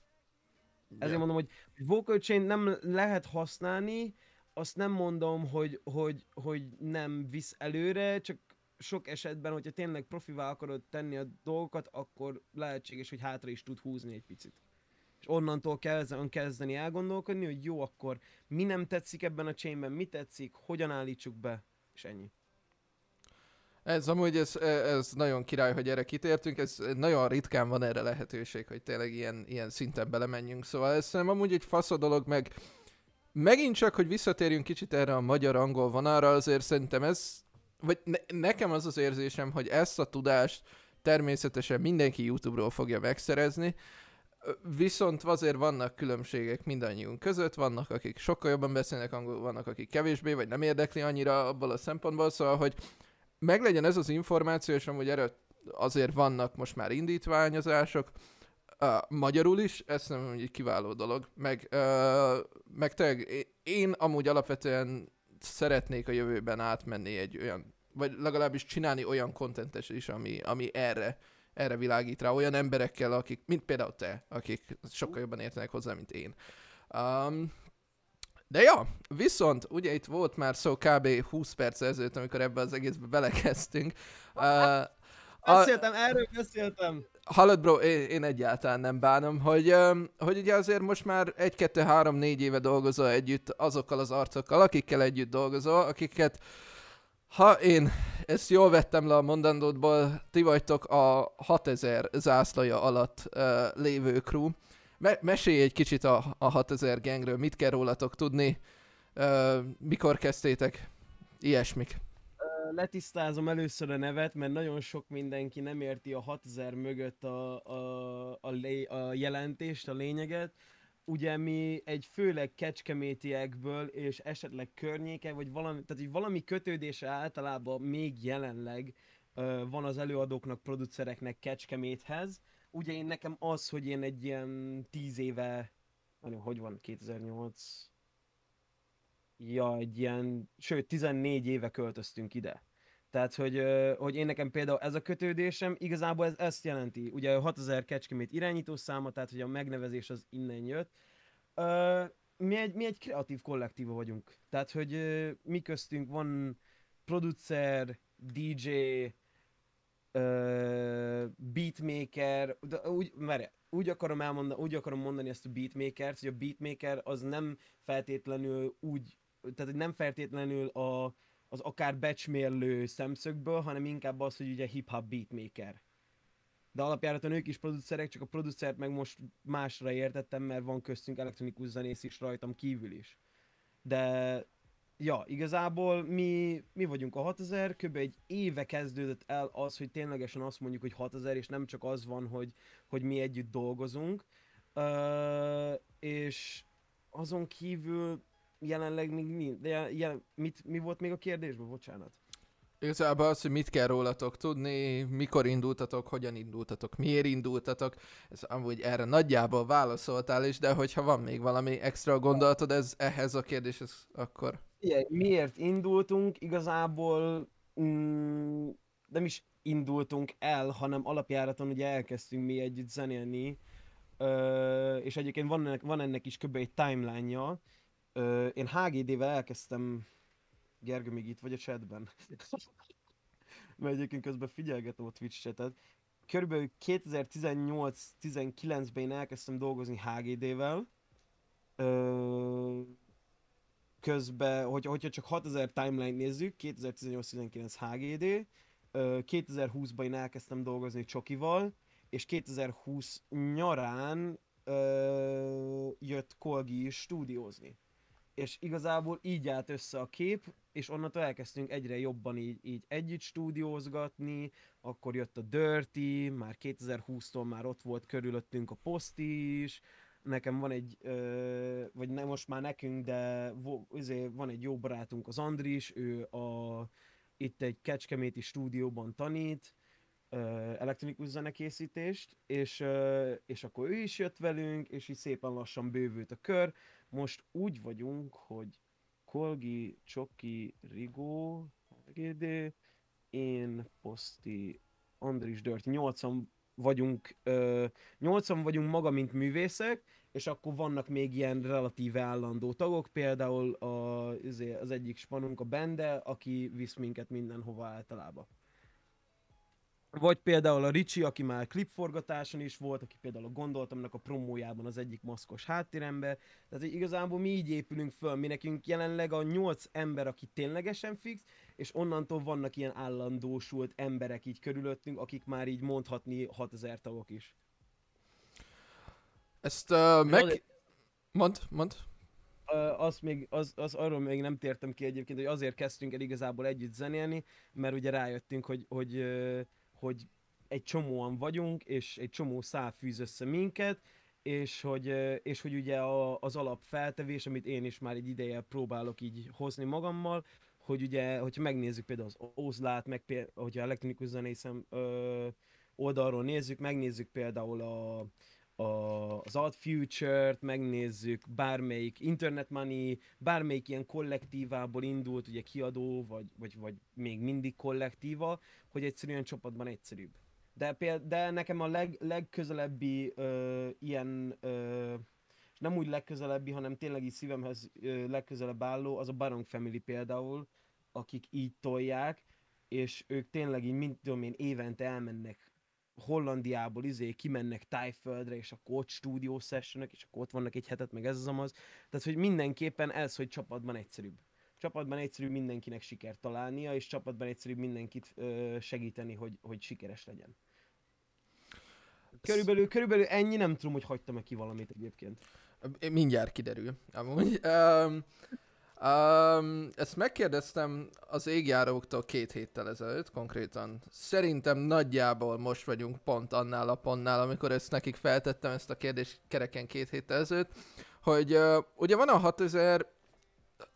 Ezért yeah. mondom, hogy vocal chain nem lehet használni, azt nem mondom, hogy, hogy, hogy nem visz előre, csak sok esetben, hogyha tényleg profivá akarod tenni a dolgokat, akkor lehetséges, hogy hátra is tud húzni egy picit. És onnantól kezdeni, kezdeni elgondolkodni, hogy jó, akkor mi nem tetszik ebben a chainben, mi tetszik, hogyan állítsuk be, és ennyi. Ez amúgy ez, ez nagyon király, hogy erre kitértünk, ez nagyon ritkán van erre lehetőség, hogy tényleg ilyen, ilyen szinten belemenjünk, szóval ez nem amúgy egy fasz dolog, meg megint csak, hogy visszatérjünk kicsit erre a magyar-angol vonalra, azért szerintem ez, vagy ne, nekem az az érzésem, hogy ezt a tudást természetesen mindenki YouTube-ról fogja megszerezni, Viszont azért vannak különbségek mindannyiunk között, vannak akik sokkal jobban beszélnek angolul, vannak akik kevésbé, vagy nem érdekli annyira abból a szempontból, szóval, hogy meglegyen ez az információ, és amúgy erre azért vannak most már indítványozások, uh, magyarul is, ez nem egy kiváló dolog, meg, uh, meg tényleg én amúgy alapvetően szeretnék a jövőben átmenni egy olyan, vagy legalábbis csinálni olyan kontentes is, ami, ami erre, erre világít rá, olyan emberekkel, akik, mint például te, akik sokkal jobban értenek hozzá, mint én. Um, de ja, viszont ugye itt volt már szó kb. 20 perc ezelőtt, amikor ebbe az egészbe belekezdtünk. Uh, beszéltem, a... erről beszéltem. Hallod, bro, én, egyáltalán nem bánom, hogy, hogy ugye azért most már egy, kettő, három, négy éve dolgozol együtt azokkal az arcokkal, akikkel együtt dolgozol, akiket ha én ezt jól vettem le a mondandódból, ti vagytok a 6000 zászlaja alatt uh, lévő crew. Me- mesélj egy kicsit a, a 6000 gengről, mit kell rólatok tudni, uh, mikor kezdtétek, ilyesmik. Letisztázom először a nevet, mert nagyon sok mindenki nem érti a 6000 mögött a, a, a, lé, a jelentést, a lényeget. Ugye mi egy főleg kecskemétiekből és esetleg környéke, vagy valami, tehát hogy valami kötődése általában még jelenleg uh, van az előadóknak, producereknek Kecskeméthez, ugye én nekem az, hogy én egy ilyen tíz éve, hogy van, 2008, ja, egy ilyen, sőt, 14 éve költöztünk ide. Tehát, hogy, hogy én nekem például ez a kötődésem, igazából ez ezt jelenti. Ugye a 6000 kecskemét irányító száma, tehát hogy a megnevezés az innen jött. Mi egy, mi egy kreatív kollektíva vagyunk. Tehát, hogy mi köztünk van producer, DJ, beatmaker, de úgy, várj, úgy akarom elmondani, úgy akarom mondani ezt a beatmaker hogy a beatmaker az nem feltétlenül úgy, tehát nem feltétlenül a, az akár becsmérlő szemszögből, hanem inkább az, hogy ugye hip-hop beatmaker. de alapjáraton ők is producerek, csak a producert meg most másra értettem, mert van köztünk elektronikus zenész is rajtam kívül is. De ja, igazából mi, mi vagyunk a 6000, kb. egy éve kezdődött el az, hogy ténylegesen azt mondjuk, hogy 6000, és nem csak az van, hogy, hogy mi együtt dolgozunk. Uh, és azon kívül jelenleg még mi, de jelen, mit, mi volt még a kérdésben, bocsánat? Igazából az, hogy mit kell rólatok tudni, mikor indultatok, hogyan indultatok, miért indultatok, ez amúgy erre nagyjából válaszoltál is, de hogyha van még valami extra gondolatod ez, ehhez a kérdéshez, akkor... Igen, miért indultunk? Igazából mm, nem is indultunk el, hanem alapjáraton ugye elkezdtünk mi együtt zenélni, Ö, és egyébként van ennek, van ennek is kb. egy timeline-ja. Ö, én HGD-vel elkezdtem Gergő, még itt vagy a chatben? <laughs> Mert egyébként közben figyelgetem a Twitch chatet. Körülbelül 2018-19-ben én elkezdtem dolgozni HGD-vel. Ö, közben, hogy, hogyha csak 6000 timeline nézzük, 2018-19 HGD, 2020-ban én elkezdtem dolgozni Csokival, és 2020 nyarán ö, jött Kolgi stúdiózni. És igazából így állt össze a kép, és onnantól elkezdtünk egyre jobban így, így együtt stúdiózgatni, akkor jött a Dirty, már 2020-tól már ott volt körülöttünk a Post is, nekem van egy, ö, vagy nem most már nekünk, de vo, azért van egy jó barátunk, az Andris, ő a, itt egy Kecskeméti stúdióban tanít, elektronikus zenekészítést, és, és akkor ő is jött velünk, és így szépen lassan bővült a kör. Most úgy vagyunk, hogy Kolgi, Csoki, Rigó, HGD, én, Poszti, Andris Dört, nyolcan vagyunk, ö, nyolcan vagyunk maga, mint művészek, és akkor vannak még ilyen relatíve állandó tagok, például a, az egyik spanunk a Bende, aki visz minket mindenhova általában. Vagy például a Ricsi, aki már klipforgatáson is volt, aki például a gondoltamnak a promójában az egyik maszkos háttérember. Tehát hogy igazából mi így épülünk föl, mi nekünk jelenleg a nyolc ember, aki ténylegesen fix, és onnantól vannak ilyen állandósult emberek így körülöttünk, akik már így mondhatni 6000 tagok is. Ezt uh, meg... Mond, mond. Az még, az, az arról még nem tértem ki egyébként, hogy azért kezdtünk el igazából együtt zenélni, mert ugye rájöttünk, hogy, hogy hogy egy csomóan vagyunk, és egy csomó szál fűz össze minket, és hogy, és hogy ugye a, az alapfeltevés, amit én is már egy ideje próbálok így hozni magammal, hogy ugye, hogyha megnézzük például az Ozlát, meg például, hogyha elektronikus zenészem ö, oldalról nézzük, megnézzük például a, a, az Alt Future-t, megnézzük bármelyik Internet Money, bármelyik ilyen kollektívából indult, ugye kiadó, vagy, vagy, vagy még mindig kollektíva, hogy egyszerűen csapatban egyszerűbb. De, péld, de nekem a leg, legközelebbi ö, ilyen, ö, és nem úgy legközelebbi, hanem tényleg így szívemhez ö, legközelebb álló, az a Barong Family például, akik így tolják, és ők tényleg így, mint tudom én, évente elmennek Hollandiából izé kimennek Tájföldre, és akkor ott stúdió sessionek, és akkor ott vannak egy hetet, meg ez az amaz. Tehát, hogy mindenképpen ez, hogy csapatban egyszerűbb. Csapatban egyszerűbb mindenkinek sikert találnia, és csapatban egyszerűbb mindenkit ö, segíteni, hogy, hogy sikeres legyen. Körülbelül, körülbelül ennyi, nem tudom, hogy hagytam-e ki valamit egyébként. Mindjárt kiderül. Amúgy. Um, Um, ezt megkérdeztem az égjáróktól két héttel ezelőtt konkrétan. Szerintem nagyjából most vagyunk pont annál a pontnál, amikor ezt nekik feltettem ezt a kérdést kereken két héttel ezelőtt, hogy uh, ugye van a 6000,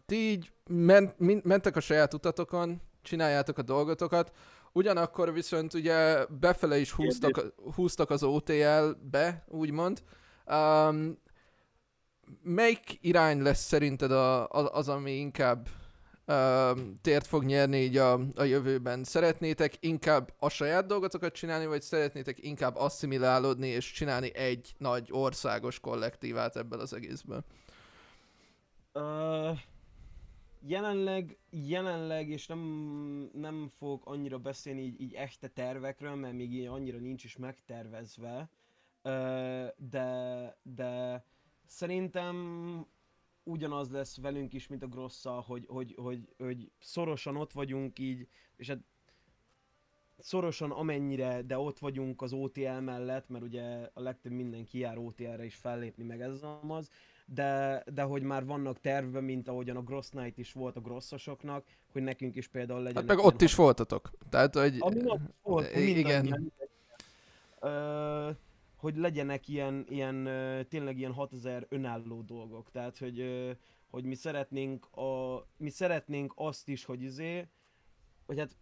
ti így ment, mentek a saját utatokon, csináljátok a dolgotokat, ugyanakkor viszont ugye befele is húztak, húztak az OTL-be, úgymond. Um, melyik irány lesz szerinted a, a, az, ami inkább uh, tért fog nyerni így a, a jövőben? Szeretnétek inkább a saját dolgotokat csinálni, vagy szeretnétek inkább asszimilálódni és csinálni egy nagy országos kollektívát ebből az egészből? Uh, jelenleg, jelenleg, és nem, nem fogok annyira beszélni így, így echte tervekről, mert még így annyira nincs is megtervezve, de, de Szerintem ugyanaz lesz velünk is, mint a Grosszal, hogy, hogy, hogy, hogy szorosan ott vagyunk így, és hát szorosan amennyire, de ott vagyunk az OTL mellett, mert ugye a legtöbb mindenki jár OTL-re is fellépni, meg ez az, de, de hogy már vannak tervben, mint ahogyan a Gross Night is volt a grosszosoknak, hogy nekünk is például legyen. Hát meg ott is voltatok. Tehát, hogy... Ami ott volt, igen. Ö, hogy legyenek ilyen, ilyen tényleg ilyen 6000 önálló dolgok. Tehát, hogy, hogy mi szeretnénk, a, mi szeretnénk azt is, hogy izé, hogy hát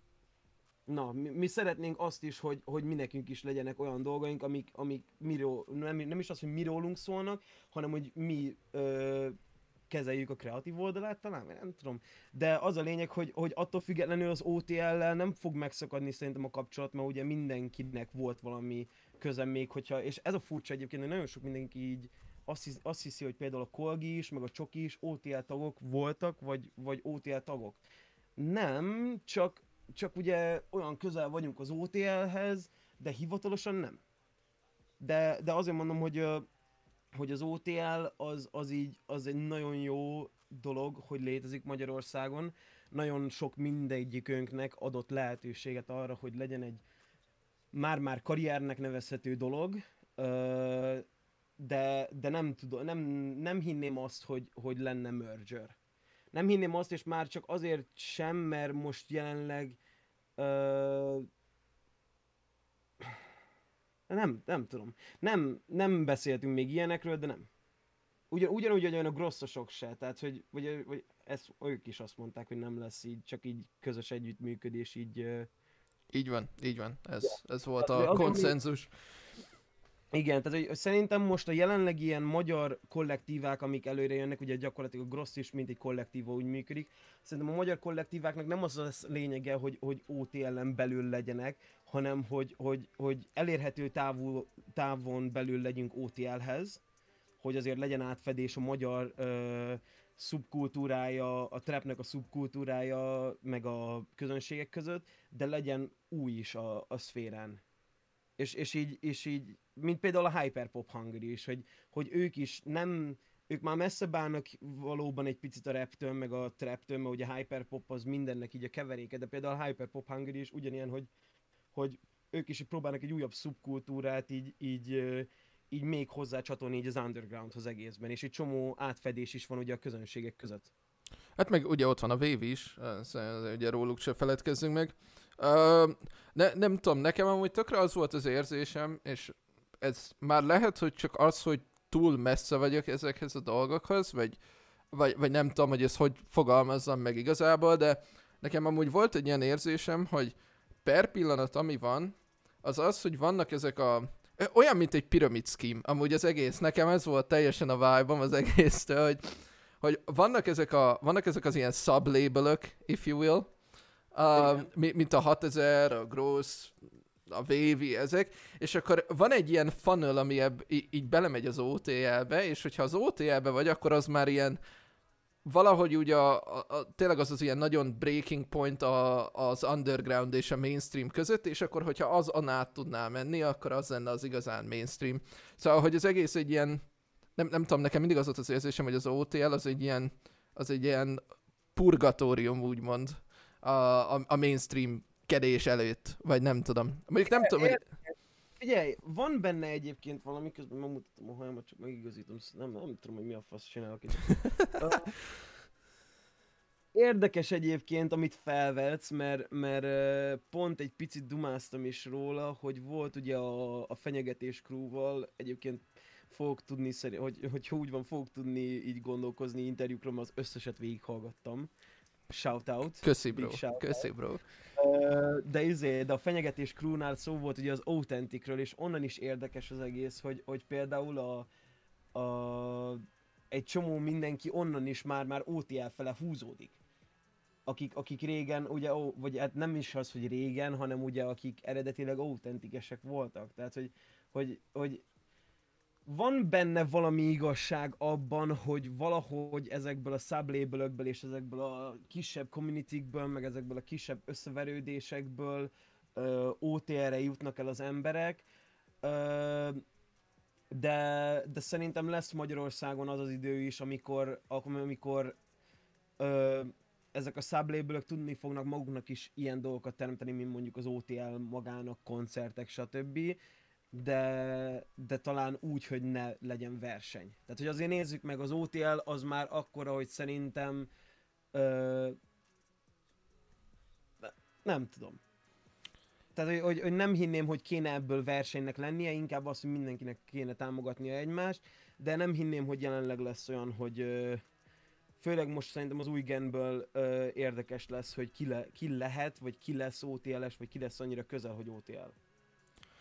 Na, mi, mi szeretnénk azt is, hogy, hogy mi nekünk is legyenek olyan dolgaink, amik, amik miről, nem, nem is az, hogy mi rólunk szólnak, hanem hogy mi ö, kezeljük a kreatív oldalát, talán, nem tudom. De az a lényeg, hogy, hogy attól függetlenül az OTL-lel nem fog megszakadni szerintem a kapcsolat, mert ugye mindenkinek volt valami köze még, hogyha, és ez a furcsa egyébként, hogy nagyon sok mindenki így azt, hisz, azt hiszi, hogy például a Kolgi is, meg a Csoki is OTL tagok voltak, vagy, vagy OTL tagok. Nem, csak csak ugye olyan közel vagyunk az OTL-hez, de hivatalosan nem. De, de azért mondom, hogy, hogy az OTL az, az így, az egy nagyon jó dolog, hogy létezik Magyarországon. Nagyon sok mindegyikünknek adott lehetőséget arra, hogy legyen egy már-már karriernek nevezhető dolog, de, de nem, tudom, nem, nem hinném azt, hogy, hogy lenne merger nem hinném azt, és már csak azért sem, mert most jelenleg ö, nem, nem tudom. Nem, nem beszéltünk még ilyenekről, de nem. Ugyan, ugyanúgy, hogy a grosszosok se, tehát hogy, vagy, vagy ezt, ők is azt mondták, hogy nem lesz így, csak így közös együttműködés, így... Így van, így van, ez, ez volt a konszenzus. Igen, tehát hogy szerintem most a jelenlegi ilyen magyar kollektívák, amik előre jönnek, ugye gyakorlatilag Grossz is, mint egy kollektíva úgy működik. Szerintem a magyar kollektíváknak nem az a lényege, hogy, hogy OTL-en belül legyenek, hanem hogy, hogy, hogy elérhető távú, távon belül legyünk OTL-hez, hogy azért legyen átfedés a magyar ö, szubkultúrája, a trapnek a szubkultúrája, meg a közönségek között, de legyen új is a, a szférán. És, és, így, és így mint például a Hyperpop Hungary is, hogy, hogy ők is nem, ők már messze bánnak valóban egy picit a raptől, meg a traptől, mert ugye a Hyperpop az mindennek így a keveréke, de például a Hyperpop Hungary is ugyanilyen, hogy, hogy ők is próbálnak egy újabb szubkultúrát így, így, így még hozzá csatolni így az undergroundhoz egészben, és egy csomó átfedés is van ugye a közönségek között. Hát meg ugye ott van a Wave is, ugye róluk se feledkezzünk meg. Uh, ne, nem tudom, nekem amúgy tökre az volt az érzésem, és ez már lehet, hogy csak az, hogy túl messze vagyok ezekhez a dolgokhoz, vagy, vagy, vagy nem tudom, hogy ezt hogy fogalmazzam meg igazából, de nekem amúgy volt egy ilyen érzésem, hogy per pillanat, ami van, az az, hogy vannak ezek a... Olyan, mint egy pyramid scheme, amúgy az egész. Nekem ez volt teljesen a vibe az egésztől, hogy, hogy vannak, ezek a, vannak ezek az ilyen sublabelök, if you will, uh, mint a 6000, a Gross, a Vévi, ezek, és akkor van egy ilyen funnel, ami ebb, í- így belemegy az OTL-be, és hogyha az OTL-be vagy, akkor az már ilyen valahogy úgy a, a, a tényleg az az ilyen nagyon breaking point a, az underground és a mainstream között, és akkor hogyha az át tudná menni, akkor az lenne az igazán mainstream. Szóval, hogy az egész egy ilyen, nem, nem tudom, nekem mindig az volt az érzésem, hogy az OTL az egy ilyen, az egy ilyen purgatórium, úgymond, a, a, a mainstream kedés előtt, vagy nem tudom. Mondjuk nem tudom, hogy... Figyelj, van benne egyébként valami, közben megmutatom a hajamat, csak megigazítom, nem, nem tudom, hogy mi a fasz csinálok itt. <laughs> Érdekes egyébként, amit felvetsz, mert, mert pont egy picit dumáztam is róla, hogy volt ugye a, a fenyegetés crewval, egyébként fogok tudni, hogy, hogy úgy van, fogok tudni így gondolkozni interjúkról, mert az összeset végighallgattam. Shoutout. Köszi bro, köszi bro. De izé, de a fenyegetés crewnál szó volt ugye az Authenticről, és onnan is érdekes az egész, hogy, hogy például a, a, egy csomó mindenki onnan is már-már OTL fele húzódik. Akik, akik régen, ugye, ó, vagy hát nem is az, hogy régen, hanem ugye akik eredetileg autentikesek voltak. Tehát, hogy, hogy, hogy van benne valami igazság abban, hogy valahogy ezekből a sublabelökből és ezekből a kisebb communitykből, meg ezekből a kisebb összeverődésekből ö, OTR-re jutnak el az emberek, ö, de, de szerintem lesz Magyarországon az az idő is, amikor, amikor ö, ezek a sublabelök tudni fognak maguknak is ilyen dolgokat teremteni, mint mondjuk az OTL magának, koncertek, stb. De, de talán úgy, hogy ne legyen verseny. Tehát, hogy azért nézzük meg, az OTL az már akkora, hogy szerintem ö, nem tudom. Tehát, hogy, hogy, hogy nem hinném, hogy kéne ebből versenynek lennie, inkább az, hogy mindenkinek kéne támogatnia egymást, de nem hinném, hogy jelenleg lesz olyan, hogy ö, főleg most szerintem az új genből ö, érdekes lesz, hogy ki, le, ki lehet, vagy ki lesz OTL-es, vagy ki lesz annyira közel, hogy OTL.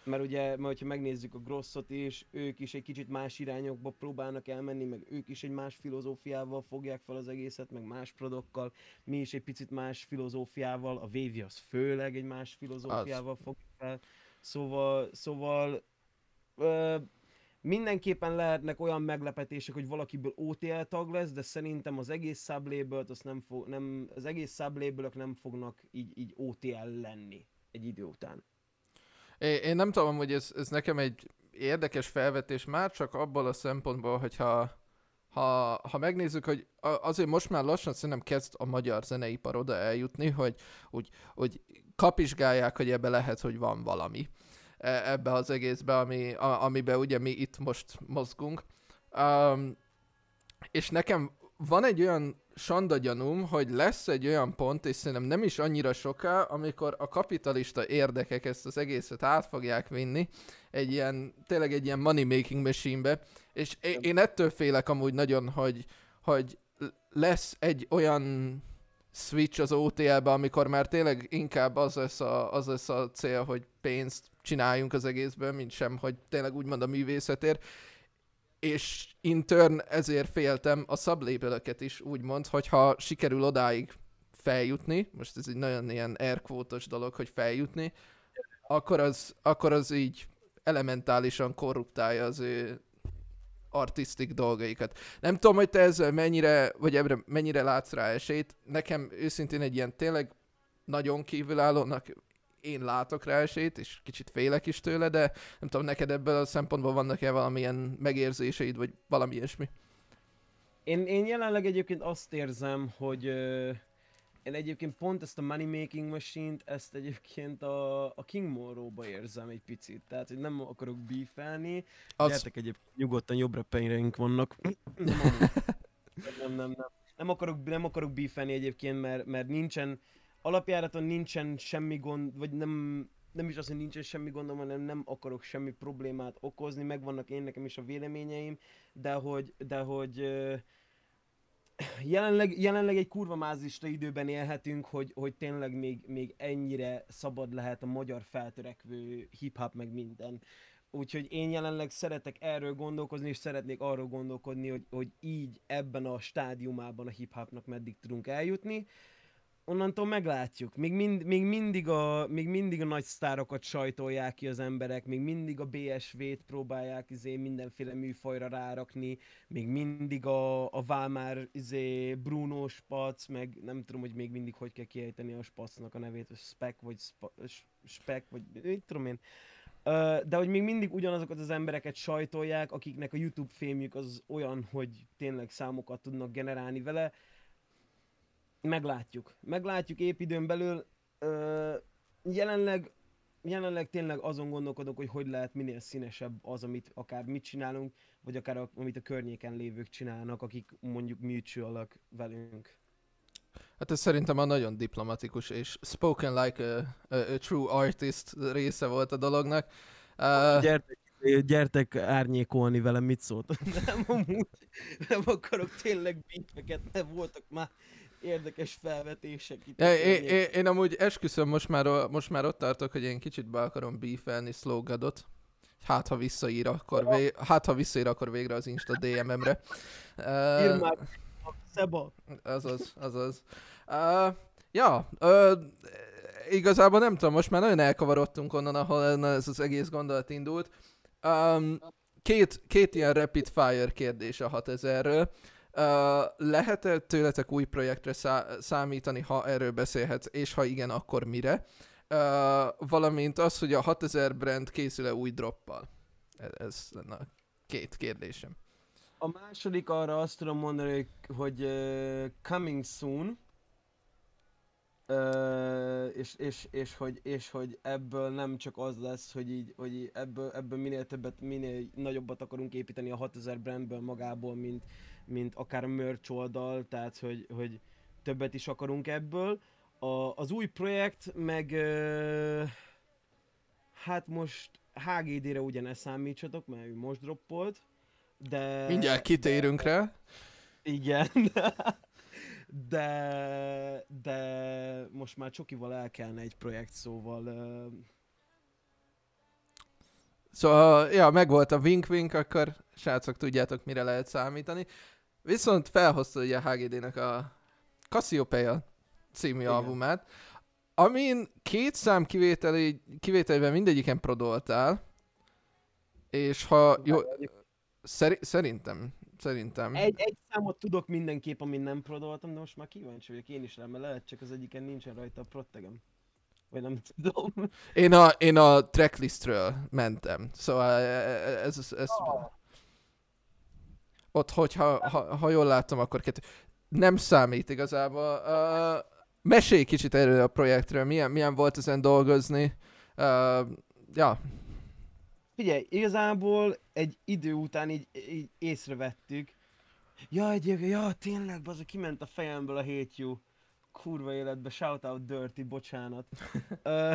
Mert ugye, mert hogyha megnézzük a Grosszot is, ők is egy kicsit más irányokba próbálnak elmenni, meg ők is egy más filozófiával fogják fel az egészet, meg más prodokkal, mi is egy picit más filozófiával, a Wavy az főleg egy más filozófiával fog fel. Szóval, szóval ö, mindenképpen lehetnek olyan meglepetések, hogy valakiből OTL tag lesz, de szerintem az egész sublabel azt nem fog, nem, az egész sublabelök nem fognak így, így OTL lenni egy idő után. Én, nem tudom, hogy ez, ez nekem egy érdekes felvetés már csak abból a szempontból, hogyha ha, ha megnézzük, hogy azért most már lassan szerintem kezd a magyar zeneipar oda eljutni, hogy úgy, hogy kapizsgálják, hogy ebbe lehet, hogy van valami e, ebbe az egészbe, ami, a, amiben ugye mi itt most mozgunk. Um, és nekem van egy olyan sanda gyanúm, hogy lesz egy olyan pont, és szerintem nem is annyira soká, amikor a kapitalista érdekek ezt az egészet át fogják vinni egy ilyen, tényleg egy ilyen money making machine-be, és én ettől félek amúgy nagyon, hogy, hogy lesz egy olyan switch az OTL-be, amikor már tényleg inkább az lesz, a, az lesz a cél, hogy pénzt csináljunk az egészből, mint sem, hogy tényleg úgymond a művészetért, és in turn ezért féltem a sublabelöket is, úgymond, hogyha sikerül odáig feljutni, most ez egy nagyon ilyen airquote dolog, hogy feljutni, akkor az, akkor az így elementálisan korruptálja az ő artistik dolgaikat. Nem tudom, hogy te ezzel mennyire, vagy ebbre mennyire látsz rá esélyt. Nekem őszintén egy ilyen tényleg nagyon kívülállónak én látok rá esélyt, és kicsit félek is tőle, de nem tudom, neked ebből a szempontból vannak-e valamilyen megérzéseid, vagy valami ilyesmi? Én, én jelenleg egyébként azt érzem, hogy uh, én egyébként pont ezt a Money Making Machine-t, ezt egyébként a, a King Monroe-ba érzem egy picit. Tehát, hogy nem akarok beefelni. Az... Gyertek egyébként nyugodtan jobb rappereink vannak. <laughs> nem, nem, nem, nem. Nem akarok, nem akarok beefelni egyébként, mert, mert nincsen, alapjáraton nincsen semmi gond, vagy nem, nem is az, hogy nincsen semmi gondom, hanem nem akarok semmi problémát okozni, megvannak én nekem is a véleményeim, de hogy, de hogy jelenleg, jelenleg egy kurva mázista időben élhetünk, hogy, hogy tényleg még, még ennyire szabad lehet a magyar feltörekvő hip-hop meg minden. Úgyhogy én jelenleg szeretek erről gondolkozni, és szeretnék arról gondolkodni, hogy, hogy így ebben a stádiumában a hip-hopnak meddig tudunk eljutni onnantól meglátjuk. Még, mind, még, mindig a, még mindig a nagy sztárokat sajtolják ki az emberek, még mindig a BSV-t próbálják izé, mindenféle műfajra rárakni, még mindig a, a Válmár izé, Bruno Spac, meg nem tudom, hogy még mindig hogy kell kiejteni a Spacnak a nevét, a Spec, vagy spa, Spec, vagy mit tudom én. De hogy még mindig ugyanazokat az embereket sajtolják, akiknek a YouTube fémjük az olyan, hogy tényleg számokat tudnak generálni vele, meglátjuk. Meglátjuk épp időn belül. Ö, jelenleg, jelenleg tényleg azon gondolkodok, hogy hogy lehet minél színesebb az, amit akár mit csinálunk, vagy akár a, amit a környéken lévők csinálnak, akik mondjuk mutual velünk. Hát ez szerintem a nagyon diplomatikus és spoken like a, a, a true artist része volt a dolognak. Uh, gyertek, gyertek árnyékolni velem, mit szólt? nem, amúgy, nem akarok tényleg beatfeket, nem voltak már érdekes felvetések itt. Ja, én, én, én, amúgy esküszöm, most már, most már ott tartok, hogy én kicsit be akarom beefelni Slowgadot. Hát, ha visszaír, akkor, vé... hát, ha visszaír, akkor végre az Insta DM-emre. Uh, <laughs> Ír már, Szeba. Azaz, azaz. Uh, ja, uh, igazából nem tudom, most már nagyon elkavarodtunk onnan, ahol ez az egész gondolat indult. Um, két, két ilyen rapid fire kérdés a 6000-ről. Uh, lehet-e tőletek új projektre szá- számítani, ha erről beszélhetsz, és ha igen, akkor mire? Uh, valamint az, hogy a 6000 brand készül-e új droppal? Ez, ez lenne a két kérdésem. A második arra azt tudom mondani, hogy, uh, coming soon, Ö, és, és, és, hogy, és hogy ebből nem csak az lesz, hogy így, hogy ebből, ebből minél többet, minél nagyobbat akarunk építeni a 6000 brandből magából, mint, mint akár merch oldal, tehát hogy, hogy többet is akarunk ebből. A, az új projekt meg ö, hát most HGD-re ugye ne számítsatok, mert ő most droppolt, de... Mindjárt kitérünk rá. Igen. <laughs> de, de most már Csokival el kellene egy projekt, szóval... ö, Szóval, ja, megvolt a wink-wink, akkor srácok tudjátok mire lehet számítani. Viszont felhozta ugye a HGD-nek a Cassiopeia című Igen. albumát, amin két szám kivételi, kivételében mindegyiken prodoltál, és ha jó, szeri, szerintem, szerintem. Egy, egy számot tudok mindenképp, amin nem prodoltam, de most már kíváncsi vagyok én is rá, mert lehet csak az egyiken nincsen rajta a prottegem. Vagy nem tudom. Én a, én a tracklistről mentem, szóval ez, ez, ez ott, hogyha ha, ha jól láttam, akkor kettő. Nem számít igazából. Uh, mesélj kicsit erről a projektről, milyen, milyen volt ezen dolgozni. Uh, ja, Figyelj, igazából egy idő után így, így észrevettük. Ja, egyébként, ja, tényleg, az kiment a fejemből a You. Kurva életbe, shout out dirty, bocsánat. <laughs> Ö,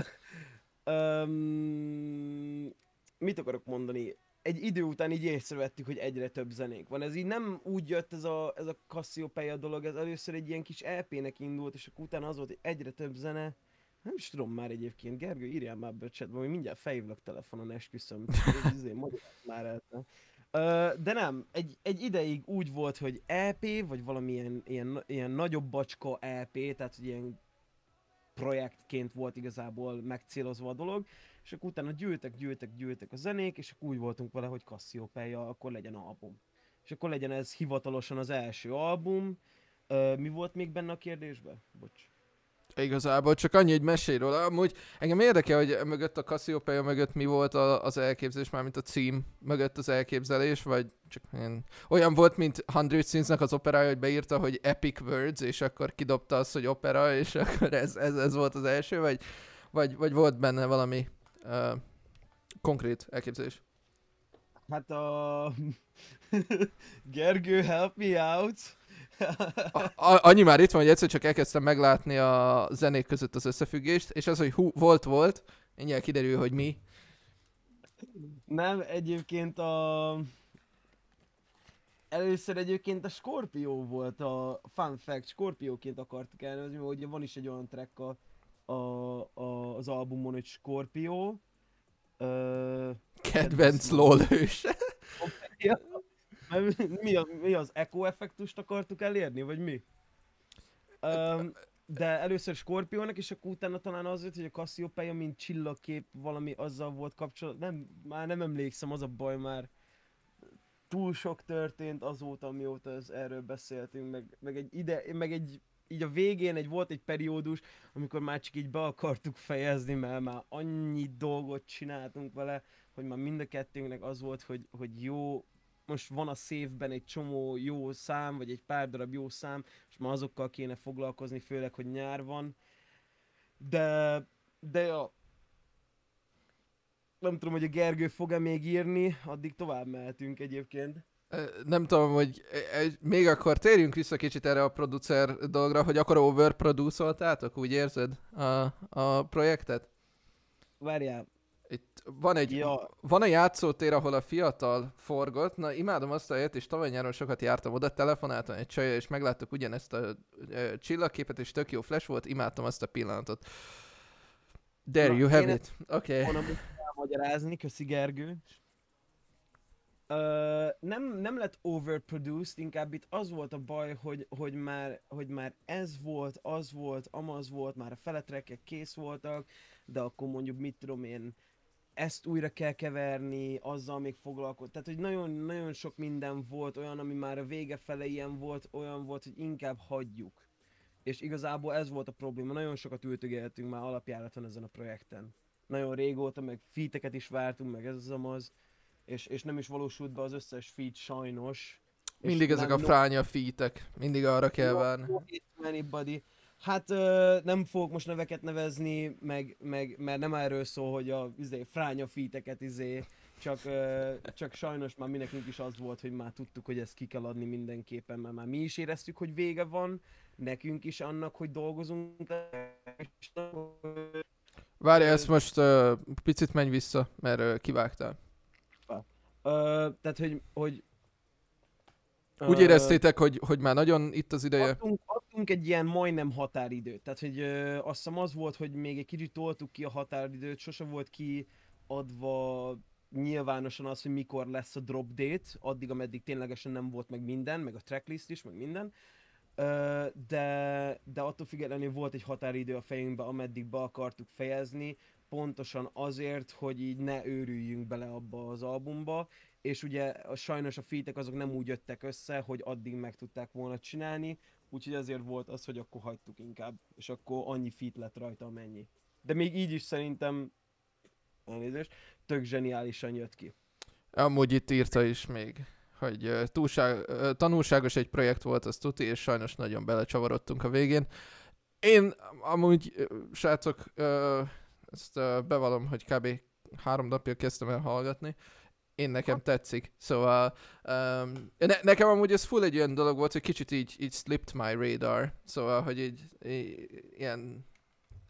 öm, mit akarok mondani? Egy idő után így észrevettük, hogy egyre több zenénk van. Ez így nem úgy jött ez a, ez a Cassiopeia dolog, ez először egy ilyen kis EP-nek indult, és akkor utána az volt, hogy egyre több zene. Nem is tudom már egyébként, Gergő, írjál már be a chatbe, hogy mindjárt felhívlak telefonon, esküszöm. <laughs> Izé, magyarázd már el. de nem, egy, egy ideig úgy volt, hogy EP, vagy valamilyen ilyen, ilyen nagyobb bacska EP, tehát ilyen projektként volt igazából megcélozva a dolog, és akkor utána gyűltek, gyűltek, gyűltek a zenék, és akkor úgy voltunk vele, hogy Cassiopeia, akkor legyen album. És akkor legyen ez hivatalosan az első album. Ö, mi volt még benne a kérdésben? Bocs. Igazából csak annyi, hogy mesélj róla. Amúgy engem érdekel, hogy mögött a Cassiopeia mögött mi volt a, az elképzelés, mármint a cím mögött az elképzelés, vagy csak ilyen... Olyan volt, mint Hundred Sins-nek az operája, hogy beírta, hogy Epic Words, és akkor kidobta azt, hogy opera, és <laughs> akkor ez, ez, ez volt az első, vagy, vagy, vagy volt benne valami uh, konkrét elképzelés? Hát a... <laughs> Gergő, help me out! A, a, annyi már itt van, hogy egyszer csak elkezdtem meglátni a zenék között az összefüggést, és az, hogy hú, volt, volt, mindjárt kiderül, hogy mi. Nem, egyébként a... Először egyébként a Scorpio volt a fun fact, Scorpioként akartuk elnevezni, mert ugye van is egy olyan track a, a, a, az albumon, hogy Scorpio. Ö, Kedvenc. Mert <laughs> mi, a, mi az echo effektust akartuk elérni, vagy mi? Um, de először Scorpionak, és akkor utána talán az volt, hogy a Cassiopeia, mint csillagkép, valami azzal volt kapcsolat. Nem, már nem emlékszem, az a baj már. Túl sok történt azóta, mióta ez, erről beszéltünk, meg, meg egy ide, meg egy így a végén egy volt egy periódus, amikor már csak így be akartuk fejezni, mert már annyi dolgot csináltunk vele, hogy már mind a kettőnknek az volt, hogy, hogy jó, most van a szévben egy csomó jó szám, vagy egy pár darab jó szám, és már azokkal kéne foglalkozni, főleg, hogy nyár van. De, de ja, nem tudom, hogy a Gergő fog-e még írni, addig tovább mehetünk egyébként. Nem tudom, hogy e- e- még akkor térjünk vissza kicsit erre a producer dologra, hogy akkor overproducoltátok, úgy érzed a, a projektet? Várjál, Itt van egy, Ja. van a játszótér, ahol a fiatal forgott, na imádom azt a helyet, és tavaly nyáron sokat jártam oda, telefonáltam egy csajjal, és megláttuk ugyanezt a ö, csillagképet, és tök jó flash volt, imádtam azt a pillanatot. There Na, you have it. Oké. Okay. volna mit elmagyarázni, köszi Gergő. Nem, nem lett overproduced, inkább itt az volt a baj, hogy, hogy, már, hogy már ez volt, az volt, amaz volt, már a feletrekek kész voltak, de akkor mondjuk mit tudom én, ezt újra kell keverni, azzal még foglalkozni. Tehát, hogy nagyon, nagyon sok minden volt olyan, ami már a vége fele ilyen volt, olyan volt, hogy inkább hagyjuk. És igazából ez volt a probléma. Nagyon sokat ültögeltünk már alapjáraton ezen a projekten. Nagyon régóta, meg feateket is vártunk, meg ez az amaz. És, és nem is valósult be az összes feat sajnos. Mindig ezek a fránya featek, mindig arra kell várni. anybody. Hát ö, nem fogok most neveket nevezni, meg, meg, mert nem erről szól, hogy a izé, fránya fíteket izé, csak, ö, csak sajnos már mindenkünk is az volt, hogy már tudtuk, hogy ezt ki kell adni mindenképpen, mert már mi is éreztük, hogy vége van, nekünk is annak, hogy dolgozunk. Várj, ezt most uh, picit menj vissza, mert uh, kivágtál. Ö, tehát, hogy, hogy Úgy éreztétek, hogy, hogy már nagyon itt az ideje? adtunk, adtunk egy ilyen majdnem határidőt. Tehát, hogy ö, azt hiszem az volt, hogy még egy kicsit toltuk ki a határidőt, sose volt ki adva nyilvánosan az, hogy mikor lesz a drop date, addig, ameddig ténylegesen nem volt meg minden, meg a tracklist is, meg minden. Ö, de, de attól függetlenül volt egy határidő a fejünkbe, ameddig be akartuk fejezni, pontosan azért, hogy így ne őrüljünk bele abba az albumba, és ugye a, sajnos a featek azok nem úgy jöttek össze, hogy addig meg tudták volna csinálni, úgyhogy azért volt az, hogy akkor hagytuk inkább, és akkor annyi feat lett rajta, amennyi. De még így is szerintem, elnézést, tök zseniálisan jött ki. Amúgy itt írta is még, hogy túlság, tanulságos egy projekt volt, az tuti, és sajnos nagyon belecsavarodtunk a végén. Én amúgy, srácok, ezt uh, bevallom, hogy kb. három napja kezdtem el hallgatni. Én nekem tetszik, szóval um, ne, nekem amúgy ez full egy olyan dolog volt, hogy kicsit így, így slipped my radar, szóval, hogy így, így ilyen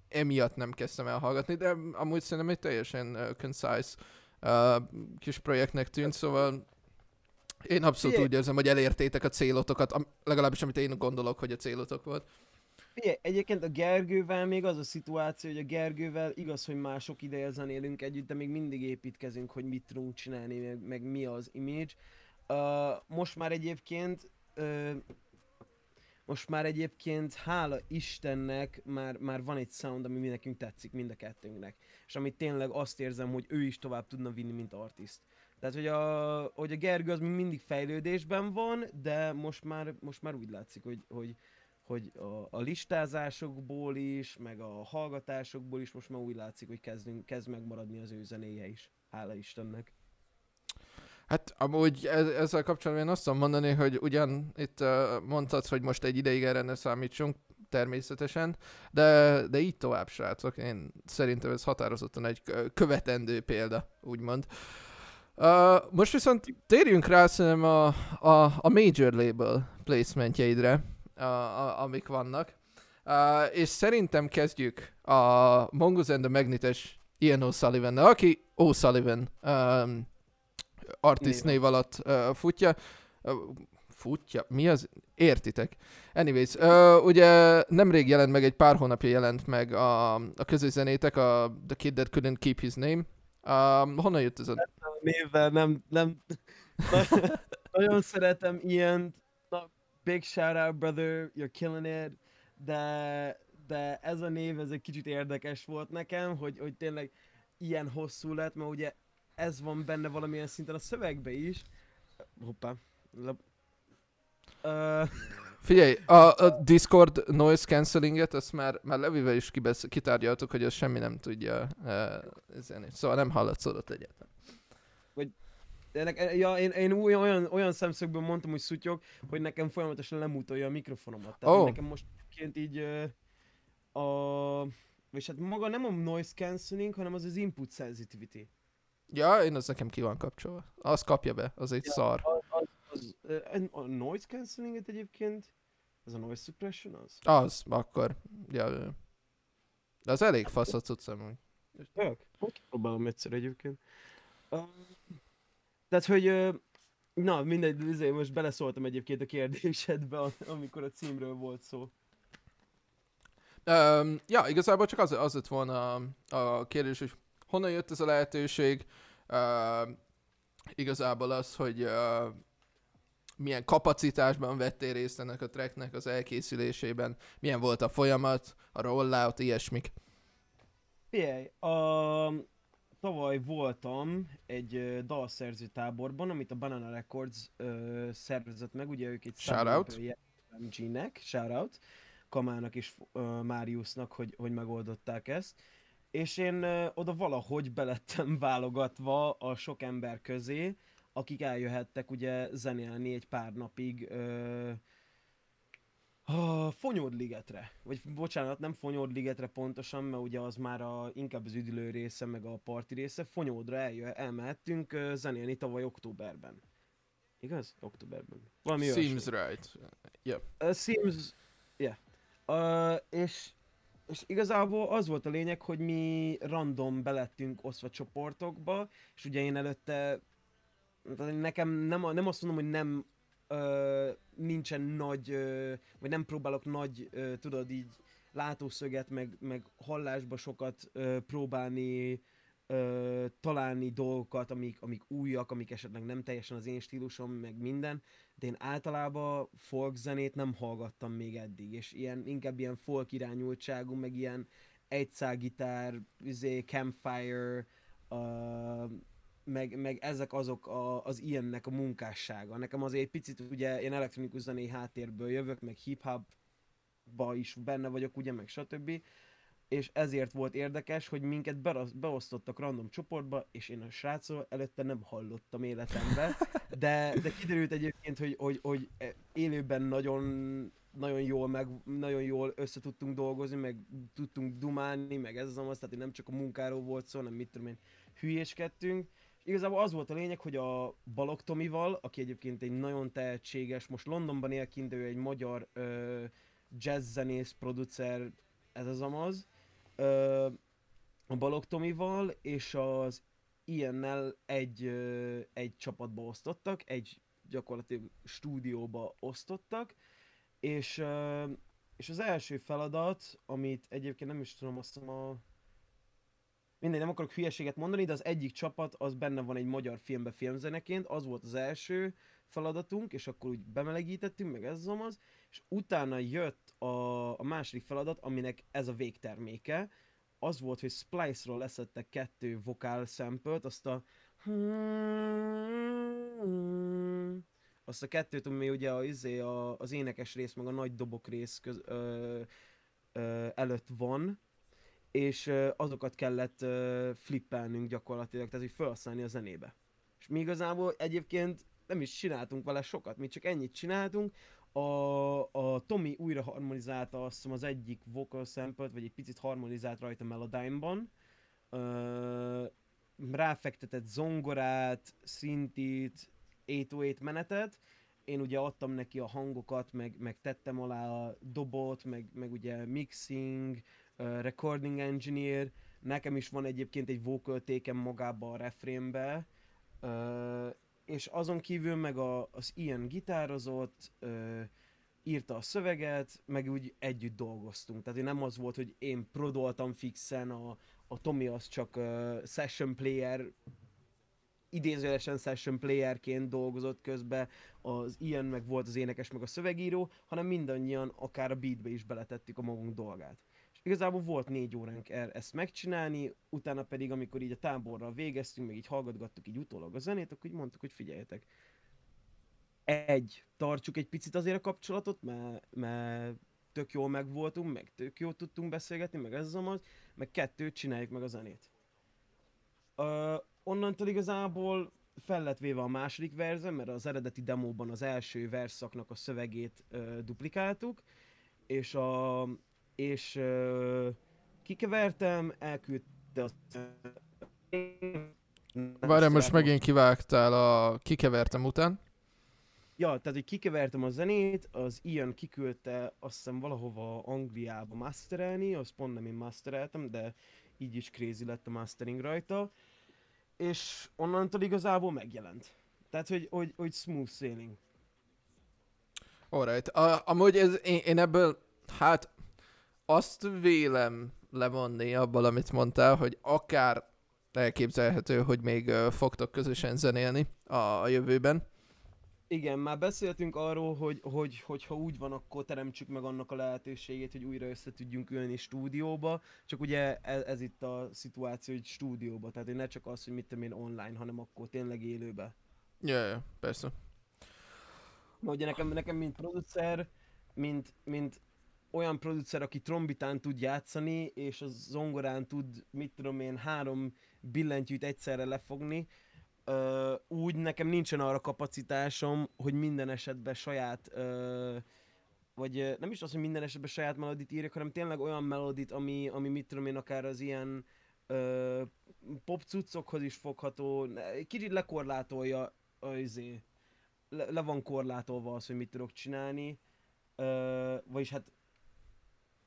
emiatt nem kezdtem el hallgatni, de amúgy szerintem egy teljesen uh, concise uh, kis projektnek tűnt, szóval én abszolút Figyelj. úgy érzem, hogy elértétek a célotokat, am- legalábbis amit én gondolok, hogy a célotok volt. Figyelj, egyébként a Gergővel még az a szituáció, hogy a Gergővel igaz, hogy már sok ideje zenélünk együtt, de még mindig építkezünk, hogy mit tudunk csinálni, meg, meg mi az image. Uh, most már egyébként uh, most már egyébként hála Istennek már, már van egy sound, ami mi nekünk tetszik, mind a kettőnknek. És amit tényleg azt érzem, hogy ő is tovább tudna vinni, mint artist. Tehát, hogy a, hogy a Gergő az még mindig fejlődésben van, de most már, most már úgy látszik, hogy, hogy, hogy a, a listázásokból is, meg a hallgatásokból is most már úgy látszik, hogy kezdünk, kezd megmaradni az ő zenéje is. Hála Istennek. Hát amúgy ez, ezzel kapcsolatban én azt tudom mondani, hogy ugyan itt mondtad, hogy most egy ideig erre ne számítsunk, természetesen, de, de így tovább, srácok. Én szerintem ez határozottan egy kö- követendő példa, úgymond. Uh, most viszont térjünk rá szerintem a, a, a major label placementjeidre, a, a, amik vannak. Uh, és szerintem kezdjük a Mongoose and the Magnetes Ian osullivan aki O'Sullivan um, artist Név. alatt uh, futja. Uh, futja? Mi az? Értitek. Anyways, uh, ugye nemrég jelent meg, egy pár hónapja jelent meg a, a közöszenétek, a The Kid That Couldn't Keep His Name. Um, honnan jött ez a... Névvel nem, nem, na- <laughs> nagyon szeretem ilyen, big shout out brother, you're killing it, de, de ez a név, ez egy kicsit érdekes volt nekem, hogy, hogy tényleg ilyen hosszú lett, mert ugye ez van benne valamilyen szinten a szövegbe is. Hoppá. Le... Uh, Figyelj, a, a Discord noise cancellinget, azt már, már Levivel is kibesz, kitárgyaltuk, hogy az semmi nem tudja uh, ezen, szóval nem hallatszódott egyáltalán. De nek- ja, én, én olyan, olyan szemszögből mondtam, hogy szutyog, hogy nekem folyamatosan lemutolja a mikrofonomat. Tehát oh. nekem most ként így a... És hát maga nem a noise cancelling, hanem az az input sensitivity. Ja, én az nekem ki van kapcsolva. Az kapja be, az egy Ja. szar. Az, az, az, a noise cancellinget egyébként, ez a noise suppression az? Az, akkor. Ja, de az elég fasz a cuccam úgy. Tök? Hogy próbálom egyszer egyébként. Uh, tehát, hogy... na, mindegy, izé, most beleszóltam egyébként a kérdésedbe, amikor a címről volt szó. Um, ja, igazából csak az, az lett volna a, a kérdés, hogy honnan jött ez a lehetőség. Uh, igazából az, hogy uh, milyen kapacitásban vettél részt ennek a tracknek az elkészülésében, milyen volt a folyamat, a rollout, ilyesmik. Figyelj, a... tavaly voltam egy dalszerző táborban, amit a Banana Records ö, szervezett meg, ugye ők itt Shout out. MG-nek, shoutout, Kamának és ö, Máriusznak, hogy, hogy megoldották ezt. És én ö, oda valahogy belettem válogatva a sok ember közé, akik eljöhettek ugye zenélni egy pár napig ö, A Fonyódligetre, vagy bocsánat, nem Fonyódligetre pontosan, mert ugye az már a, inkább az üdülő része, meg a parti része. Fonyódra eljö, elmehettünk zenélni tavaly októberben. Igaz? Októberben. Valami Seems olyasmi. right. Yeah. Uh, seems, yeah. Uh, és, és igazából az volt a lényeg, hogy mi random belettünk osztva csoportokba, és ugye én előtte nekem nem, nem azt mondom, hogy nem ö, nincsen nagy, ö, vagy nem próbálok nagy, ö, tudod így látószöget, meg, meg hallásba sokat ö, próbálni ö, találni dolgokat, amik, amik újak, amik esetleg nem teljesen az én stílusom, meg minden, de én általában folk zenét nem hallgattam még eddig, és ilyen, inkább ilyen folk irányultságú, meg ilyen egyszágitár, izé, campfire, uh, meg, meg ezek azok a, az ilyennek a munkássága. Nekem azért egy picit, ugye én elektronikus zené háttérből jövök, meg hip-hopba is benne vagyok, ugye, meg stb. És ezért volt érdekes, hogy minket beosztottak random csoportba, és én a srácról előtte nem hallottam életemben, de, de kiderült egyébként, hogy, hogy, hogy élőben nagyon nagyon jól, meg, nagyon jól össze tudtunk dolgozni, meg tudtunk dumálni, meg ez az amaz, tehát nem csak a munkáról volt szó, hanem mit tudom én, hülyéskedtünk, igazából az volt a lényeg, hogy a Balog Tomival, aki egyébként egy nagyon tehetséges, most Londonban él kint, ő egy magyar ö, jazzzenész, producer, ez az amaz, ö, a Balog Tomival és az ilyennel egy, ö, egy csapatba osztottak, egy gyakorlatilag stúdióba osztottak, és, ö, és az első feladat, amit egyébként nem is tudom, azt hiszem a mindegy, nem akarok hülyeséget mondani, de az egyik csapat az benne van egy magyar filmbe filmzeneként, az volt az első feladatunk, és akkor úgy bemelegítettünk, meg ez az, és utána jött a, a második feladat, aminek ez a végterméke, az volt, hogy Splice-ról leszettek kettő vokál sample azt a azt a kettőt, ami ugye a, izé, a, az énekes rész, meg a nagy dobok rész köz, ö, ö, előtt van, és azokat kellett flippelnünk gyakorlatilag, tehát hogy felhasználni a zenébe. És mi igazából egyébként nem is csináltunk vele sokat, mi csak ennyit csináltunk, a, a Tommy újra harmonizálta azt hiszem az egyik vocal sample vagy egy picit harmonizált rajta Melodyne-ban, uh, ráfektetett zongorát, szintit, 808 menetet, én ugye adtam neki a hangokat, meg, meg tettem alá a dobot, meg, meg ugye mixing, recording engineer, nekem is van egyébként egy vocal tékem magába a refrénbe, és azon kívül meg a, az ilyen gitározott, írta a szöveget, meg úgy együtt dolgoztunk. Tehát nem az volt, hogy én prodoltam fixen, a, a Tomi az csak uh, session player idézőjelesen session playerként dolgozott közben, az ilyen meg volt az énekes, meg a szövegíró, hanem mindannyian akár a beatbe is beletettük a magunk dolgát. Igazából volt négy óránk el ezt megcsinálni, utána pedig, amikor így a táborral végeztünk, meg így hallgatgattuk így utólag a zenét, akkor így mondtuk, hogy figyeljetek, egy, tartsuk egy picit azért a kapcsolatot, mert, mert tök jól megvoltunk, meg tök jól tudtunk beszélgetni, meg ez az, meg kettő, csináljuk meg a zenét. Uh, onnantól igazából fel lett véve a második verzió, mert az eredeti demóban az első verszaknak a szövegét ö, duplikáltuk, és a és ö, kikevertem, elküldte a Várjál, most megint kivágtál a kikevertem után. Ja, tehát, hogy kikevertem a zenét, az Ian kiküldte azt hiszem valahova Angliába masterelni, azt pont nem én mastereltem, de így is crazy lett a mastering rajta és onnantól igazából megjelent. Tehát, hogy, hogy, hogy smooth sailing. Alright. Uh, amúgy ez, én, én ebből, hát azt vélem levonni abból, amit mondtál, hogy akár elképzelhető, hogy még fogtok közösen zenélni a, a jövőben. Igen, már beszéltünk arról, hogy, hogy, hogy ha úgy van, akkor teremtsük meg annak a lehetőségét, hogy újra össze tudjunk ülni stúdióba, csak ugye ez, ez itt a szituáció, hogy stúdióba, tehát hogy ne csak az, hogy mit tudom én online, hanem akkor tényleg élőbe. Ja, ja, persze. Na ugye nekem, nekem mint producer, mint, mint olyan producer, aki trombitán tud játszani, és a zongorán tud, mit tudom én, három billentyűt egyszerre lefogni, ö, úgy nekem nincsen arra kapacitásom, hogy minden esetben saját ö, vagy nem is az, hogy minden esetben saját melodit írjak, hanem tényleg olyan melodit, ami, ami mit tudom én, akár az ilyen ö, pop cuccokhoz is fogható, kicsit lekorlátolja az izé, le, le van korlátolva az, hogy mit tudok csinálni, ö, vagyis hát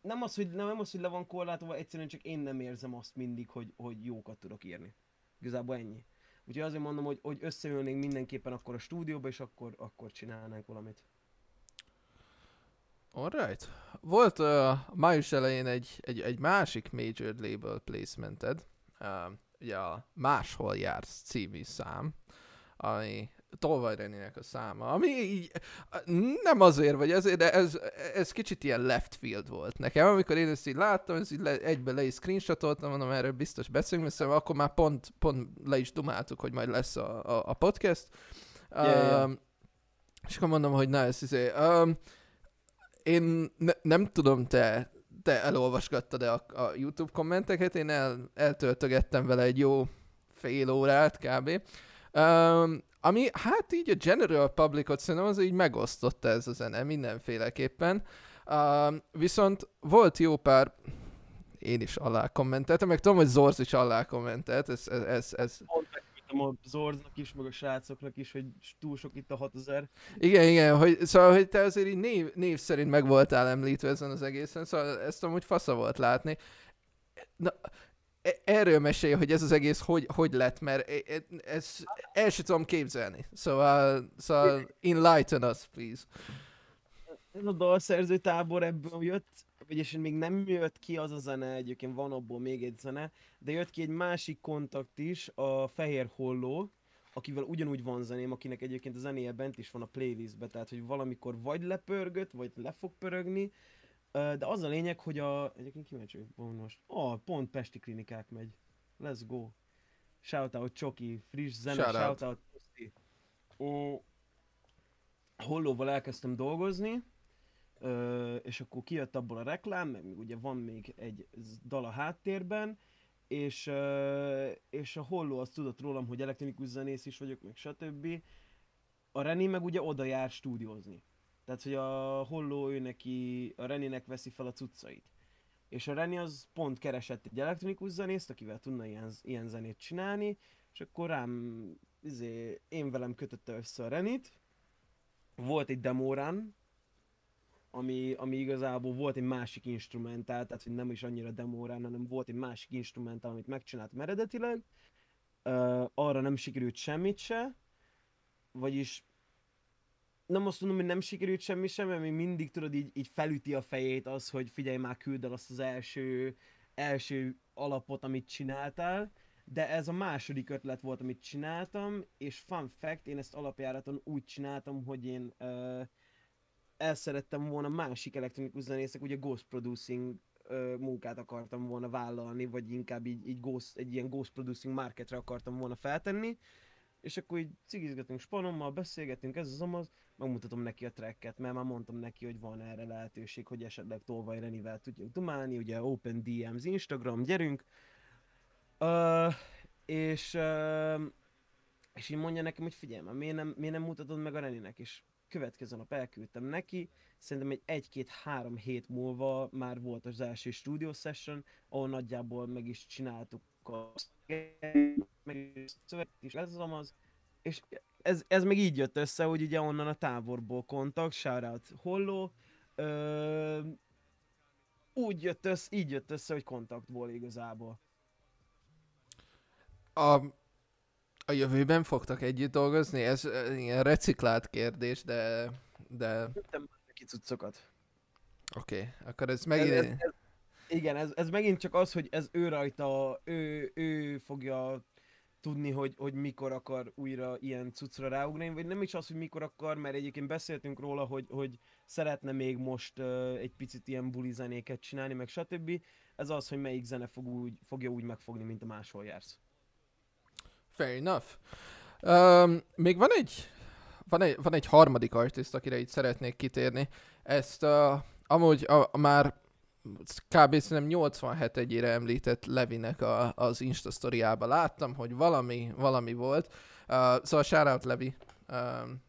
nem az, hogy, nem az, hogy le van korlátolva, egyszerűen csak én nem érzem azt mindig, hogy, hogy jókat tudok írni. Igazából ennyi. Úgyhogy azért mondom, hogy, hogy összeülnénk mindenképpen akkor a stúdióba, és akkor, akkor csinálnánk valamit. Alright. Volt uh, május elején egy, egy, egy másik major label placemented, uh, ugye a Máshol jársz című szám, ami Tolvaj Reninek a száma, ami így, nem azért vagy ezért, de ez, ez kicsit ilyen left field volt nekem. Amikor én ezt így láttam, ez így le, egybe le is screenshotoltam, mondom, erről biztos beszélünk, mert akkor már pont, pont le is dumáltuk, hogy majd lesz a, a, a podcast. Yeah, yeah. Um, és akkor mondom, hogy na, ez izé, um, én ne, nem tudom, te, te elolvasgattad-e a, a YouTube kommenteket, én el, eltöltögettem vele egy jó fél órát kb. Um, ami hát így a general publicot szerintem az így megosztotta ez a zene mindenféleképpen. Um, viszont volt jó pár, én is alá kommenteltem, meg tudom, hogy Zorz is alá kommentelt, ez, ez, ez, ez megküldtem a Zorznak is, meg a srácoknak is, hogy túl sok itt a 6000. Igen, igen, hogy, szóval, hogy te azért így név, név szerint meg voltál említve ezen az egészen, szóval ezt amúgy fasza volt látni. Na, erről mesélj, hogy ez az egész hogy, hogy lett, mert e- e- ez, el sem tudom képzelni. Szóval, szóval enlighten us, please. Ez a dalszerző tábor ebből jött, vagyis még nem jött ki az a zene, egyébként van abból még egy zene, de jött ki egy másik kontakt is, a Fehér Holló, akivel ugyanúgy van zeném, akinek egyébként a zenéje bent is van a playlistbe, tehát hogy valamikor vagy lepörgött, vagy le fog pörögni, de az a lényeg, hogy a... Egyébként kíváncsi vagyok most. Ah, pont Pesti klinikák megy. Let's go. Shoutout Csoki, friss zene, Shoutout. shoutout Puszti. Ó, Hollóval elkezdtem dolgozni, és akkor kijött abból a reklám, meg még ugye van még egy dal a háttérben, és, és a Holló azt tudott rólam, hogy elektronikus zenész is vagyok, meg stb. A Reni meg ugye oda jár stúdiózni. Tehát, hogy a Holló ő neki, a Reninek veszi fel a cuccait. És a Reni az pont keresett egy elektronikus zenészt, akivel tudna ilyen, ilyen zenét csinálni, és akkor rám, izé, én velem kötötte össze a Renit, volt egy demórán, ami, ami igazából volt egy másik instrumentál, tehát hogy nem is annyira demórán, hanem volt egy másik instrumentál, amit megcsináltam eredetileg. Uh, arra nem sikerült semmit se, vagyis nem azt mondom, hogy nem sikerült semmi sem, mert még mindig tudod így, így felüti a fejét az, hogy figyelj már küld el azt az első, első alapot, amit csináltál, de ez a második ötlet volt, amit csináltam, és fun fact, én ezt alapjáraton úgy csináltam, hogy én uh, el szerettem volna másik elektronikus zenészek, ugye ghost producing ö, munkát akartam volna vállalni, vagy inkább így, így ghost, egy ilyen ghost producing marketre akartam volna feltenni, és akkor így cigizgetünk spanommal, beszélgetünk, ez az amaz, megmutatom neki a tracket, mert már mondtam neki, hogy van erre lehetőség, hogy esetleg Tolvaj Renivel tudjuk dumálni, ugye Open DMs Instagram, gyerünk, uh, és, uh, és így mondja nekem, hogy figyelj már, miért nem, miért nem mutatod meg a Reninek, és következő nap elküldtem neki, szerintem egy egy-két-három hét múlva már volt az első studio session, ahol nagyjából meg is csináltuk a meg szöveget is ez az amaz, és ez, ez meg így jött össze, hogy ugye onnan a táborból kontakt, shoutout Holló, ö, úgy jött össze, így jött össze, hogy kontaktból igazából. A, a jövőben fogtak együtt dolgozni? Ez ilyen reciklált kérdés, de... de már neki cuccokat. oké, okay. akkor ez Ez, megint... ez, ez, igen, ez, ez megint csak az, hogy ez ő rajta, ő, ő fogja tudni, hogy, hogy mikor akar újra ilyen cuccra ráugrani, vagy nem is az, hogy mikor akar, mert egyébként beszéltünk róla, hogy, hogy szeretne még most uh, egy picit ilyen buli zenéket csinálni, meg stb. Ez az, hogy melyik zene fog úgy, fogja úgy megfogni, mint a máshol jársz. Fair enough. Um, még van egy, van egy, van egy harmadik artist, akire itt szeretnék kitérni. Ezt uh, amúgy a, már kb. szerintem 87 egyére említett Levinek a, az Insta sztoriába láttam, hogy valami, valami volt. Uh, szóval shoutout Levi. Um,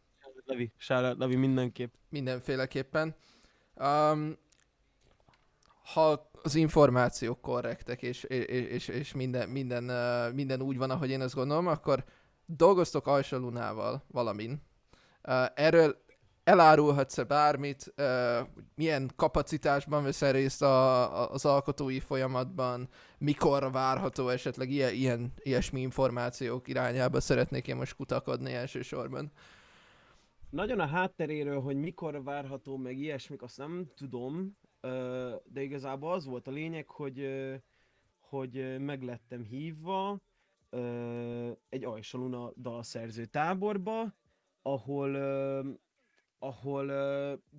Levi, shoutout Levi mindenképp. mindenféleképpen. Um, ha az információk korrektek, és, és, és, minden, minden, uh, minden úgy van, ahogy én azt gondolom, akkor dolgoztok Ajsa Lunával valamin. Uh, erről elárulhatsz-e bármit, milyen kapacitásban veszel részt a, a, az alkotói folyamatban, mikor várható esetleg ilyen, ilyen, ilyesmi információk irányába szeretnék én most kutakodni elsősorban. Nagyon a hátteréről, hogy mikor várható meg ilyesmik, azt nem tudom, de igazából az volt a lényeg, hogy, hogy meglettem hívva egy Ajsaluna dalszerző táborba, ahol ahol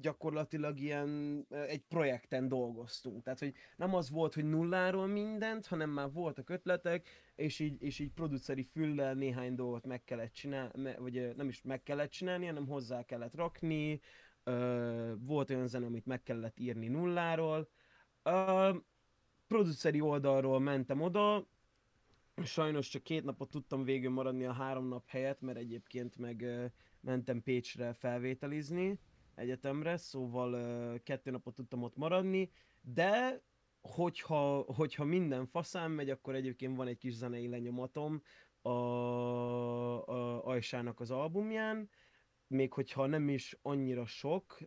gyakorlatilag ilyen egy projekten dolgoztunk. Tehát, hogy nem az volt, hogy nulláról mindent, hanem már voltak ötletek, és így, és így produceri füllel néhány dolgot meg kellett csinálni, vagy uh, nem is meg kellett csinálni, hanem hozzá kellett rakni, volt olyan zene, amit meg kellett írni nulláról. Uh, produceri oldalról mentem oda, sajnos csak két napot tudtam végül maradni a három nap helyett, mert egyébként meg mentem Pécsre felvételizni egyetemre, szóval kettő napot tudtam ott maradni, de hogyha, hogyha minden faszán megy, akkor egyébként van egy kis zenei lenyomatom a, a Ajsának az albumján, még hogyha nem is annyira sok,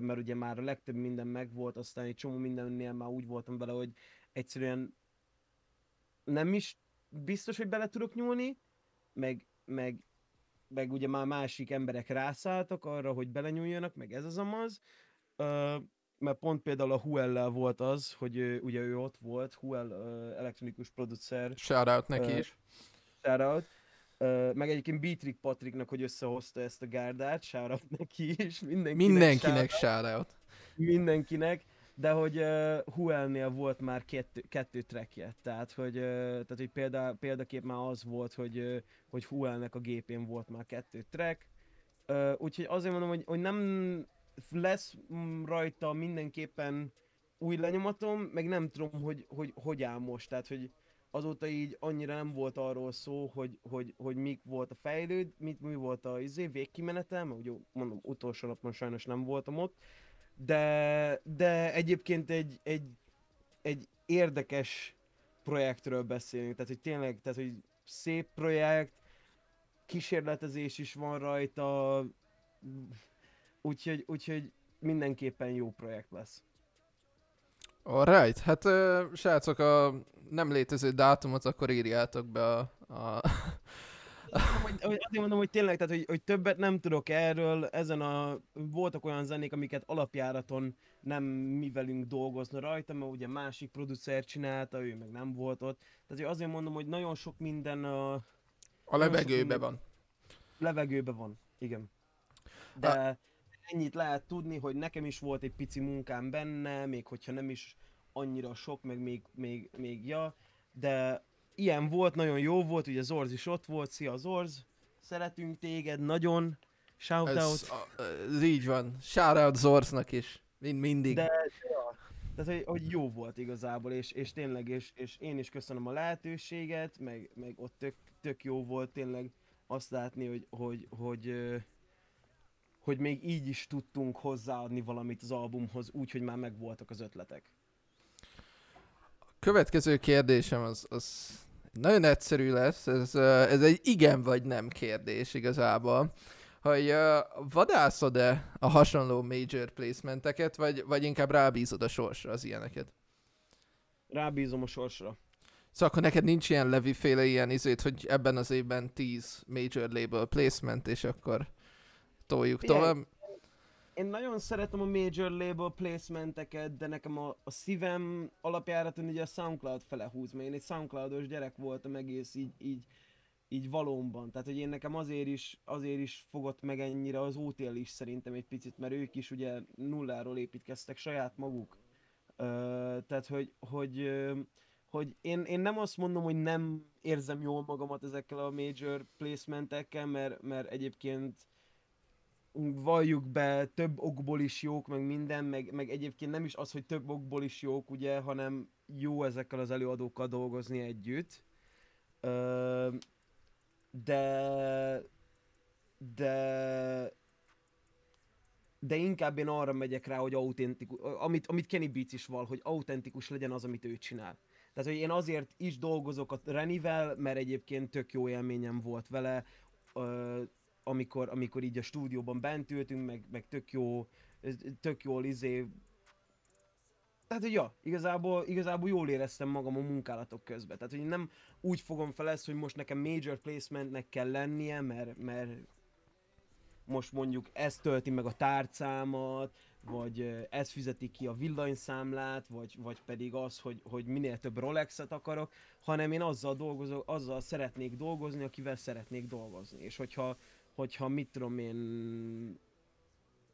mert ugye már a legtöbb minden megvolt, aztán egy csomó mindennél már úgy voltam vele, hogy egyszerűen nem is biztos, hogy bele tudok nyúlni, meg, meg, meg ugye már másik emberek rászálltak arra, hogy belenyúljanak, meg ez az amaz, mert pont például a Huellel volt az, hogy ő, ugye ő ott volt, Huel elektronikus producer. Shoutout neki is. Shoutout Uh, meg egyébként Beatrick Patricknak, hogy összehozta ezt a gárdát, shoutout neki is, mindenkinek, mindenkinek shoutout. Mindenkinek, de hogy uh, Huelnél volt már kettő, kettő trackje, tehát hogy, uh, tehát, hogy példa, példakép már az volt, hogy, uh, hogy Huelnek a gépén volt már kettő track, uh, úgyhogy azért mondom, hogy, hogy nem lesz rajta mindenképpen új lenyomatom, meg nem tudom, hogy hogy, hogy áll most, tehát hogy azóta így annyira nem volt arról szó, hogy, hogy, hogy mik volt a fejlőd, mit, mi volt a izé, végkimenetel, mert ugye mondom, utolsó napon sajnos nem voltam ott, de, de egyébként egy, egy, egy érdekes projektről beszélünk, tehát hogy tényleg, tehát hogy szép projekt, kísérletezés is van rajta, úgyhogy, úgyhogy mindenképpen jó projekt lesz. Alright, hát srácok, a nem létező dátumot akkor írjátok be a... a... Azért mondom, hogy tényleg, tehát, hogy, hogy többet nem tudok erről, ezen a, voltak olyan zenék, amiket alapjáraton nem mi velünk dolgozna rajta, mert ugye másik producer csinálta, ő meg nem volt ott. Tehát hogy azért mondom, hogy nagyon sok minden a... A levegőbe van. Levegőbe van, igen. De a... ennyit lehet tudni, hogy nekem is volt egy pici munkám benne, még hogyha nem is annyira sok, meg még, még, még ja, de ilyen volt, nagyon jó volt, ugye Zorz is ott volt, szia Zorz, szeretünk téged nagyon, shoutout. Ez, ez így van, shoutout Zorznak is, mind mindig. De, ja, tehát, hogy, hogy jó volt igazából, és, és tényleg, és, és én is köszönöm a lehetőséget, meg, meg ott tök, tök jó volt tényleg azt látni, hogy, hogy, hogy, hogy, hogy még így is tudtunk hozzáadni valamit az albumhoz, úgy, hogy már megvoltak az ötletek következő kérdésem az, az nagyon egyszerű lesz, ez, ez egy igen vagy nem kérdés igazából. Hogy uh, vadászod-e a hasonló major placementeket, vagy, vagy inkább rábízod a sorsra az ilyeneket? Rábízom a sorsra. Szóval akkor neked nincs ilyen leviféle ilyen izét, hogy ebben az évben 10 major label placement, és akkor toljuk Figyelj, tovább? Én nagyon szeretem a major label placementeket, de nekem a, a szívem alapjáraton ugye a Soundcloud fele húz, mert én egy Soundcloudos gyerek voltam egész így, így, így valóban. Tehát, hogy én nekem azért is, azért is fogott meg ennyire az OTL is szerintem egy picit, mert ők is ugye nulláról építkeztek saját maguk. Uh, tehát, hogy, hogy, hogy én, én nem azt mondom, hogy nem érzem jól magamat ezekkel a major placementekkel, mert, mert egyébként valljuk be, több okból is jók, meg minden, meg, meg egyébként nem is az, hogy több okból is jók, ugye, hanem jó ezekkel az előadókkal dolgozni együtt. Ö, de de de inkább én arra megyek rá, hogy autentikus, amit, amit Kenny Beats is val, hogy autentikus legyen az, amit ő csinál. Tehát, hogy én azért is dolgozok a Renivel, mert egyébként tök jó élményem volt vele, ö, amikor, amikor így a stúdióban bent ültünk, meg, meg tök jó, tök jól izé, tehát, hogy ja, igazából, igazából jól éreztem magam a munkálatok közben. Tehát, hogy nem úgy fogom fel ezt, hogy most nekem major placementnek kell lennie, mert, mert most mondjuk ez tölti meg a tárcámat, vagy ez fizeti ki a villanyszámlát, vagy, vagy pedig az, hogy, hogy minél több Rolexet akarok, hanem én azzal, dolgozok, azzal szeretnék dolgozni, akivel szeretnék dolgozni. És hogyha, hogyha mit tudom én,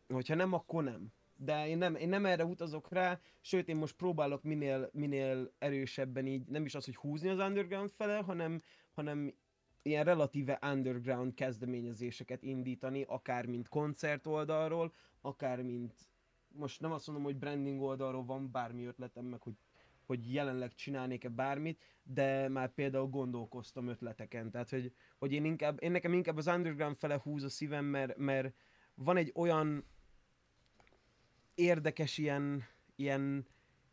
hogyha nem, akkor nem. De én nem, én nem erre utazok rá, sőt én most próbálok minél, minél erősebben így, nem is az, hogy húzni az underground fele, hanem, hanem ilyen relatíve underground kezdeményezéseket indítani, akár mint koncert oldalról, akár mint, most nem azt mondom, hogy branding oldalról van bármi ötletem, meg hogy, hogy jelenleg csinálnék-e bármit, de már például gondolkoztam ötleteken, tehát hogy, hogy én, inkább, én nekem inkább az underground fele húz a szívem, mert, mert van egy olyan érdekes ilyen, ilyen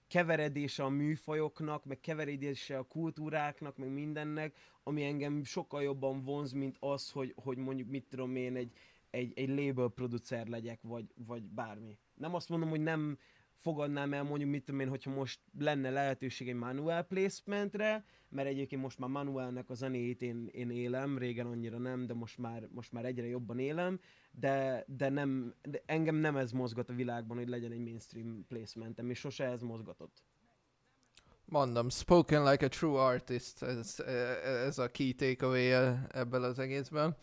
keveredése a műfajoknak, meg keveredése a kultúráknak, meg mindennek, ami engem sokkal jobban vonz, mint az, hogy, hogy mondjuk mit tudom én, egy, egy, egy label producer legyek, vagy, vagy bármi. Nem azt mondom, hogy nem fogadnám el mondjuk, mit tudom én, hogyha most lenne lehetőség egy manual placementre, mert egyébként most már manuálnak a zenéjét én, én élem, régen annyira nem, de most már, most már egyre jobban élem, de, de, nem, de engem nem ez mozgat a világban, hogy legyen egy mainstream placementem, és sose ez mozgatott. Mondom, spoken like a true artist, ez, ez a key takeaway ebből az egészben.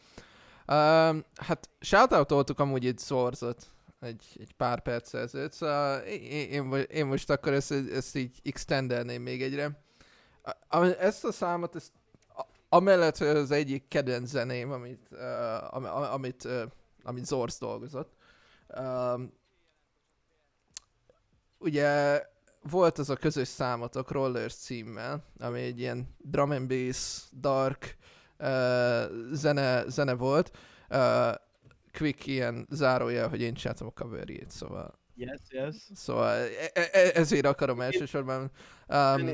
Um, hát shoutoutoltuk amúgy itt Zorzot egy, egy pár perc ezelőtt, szóval én, én, most akkor ezt, ezt így extendelném még egyre. Ezt a számot, ezt, amellett, hogy az egyik kedvenc zeném, amit, uh, am, amit, uh, amit Zorz dolgozott. Um, ugye volt az a közös számotok Rollers címmel, ami egy ilyen drum and bass, dark uh, zene, zene volt. Uh, quick ilyen zárójel, hogy én csináltam a coverjét, szóval... Yes, yes. Szóval e- e- e- ezért akarom elsősorban. Um,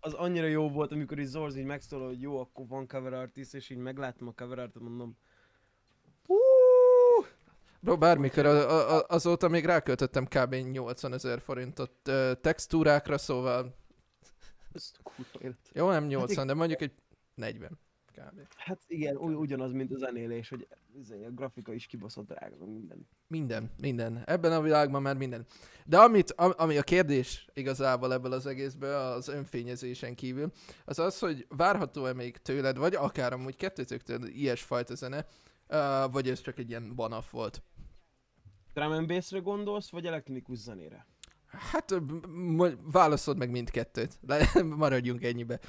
az annyira jó volt, amikor is Zorz így megszólal, hogy jó, akkor van cover artist, és így megláttam a cover artot, mondom, Bro, bármikor, a, a, azóta még ráköltöttem kb. 80 ezer forintot uh, textúrákra, szóval... Jó, nem 80, hát de mondjuk egy 40 kb. Hát igen, ugy, ugyanaz, mint a zenélés, hogy a grafika is kibaszott drága, minden. Minden, minden. Ebben a világban már minden. De amit, ami a kérdés igazából ebből az egészből, az önfényezésen kívül, az az, hogy várható-e még tőled, vagy akár amúgy kettőtöktől ilyesfajta zene, vagy ez csak egy ilyen banaf volt? Drum and bass gondolsz, vagy elektronikus zenére? Hát válaszod meg mindkettőt. <laughs> Maradjunk ennyibe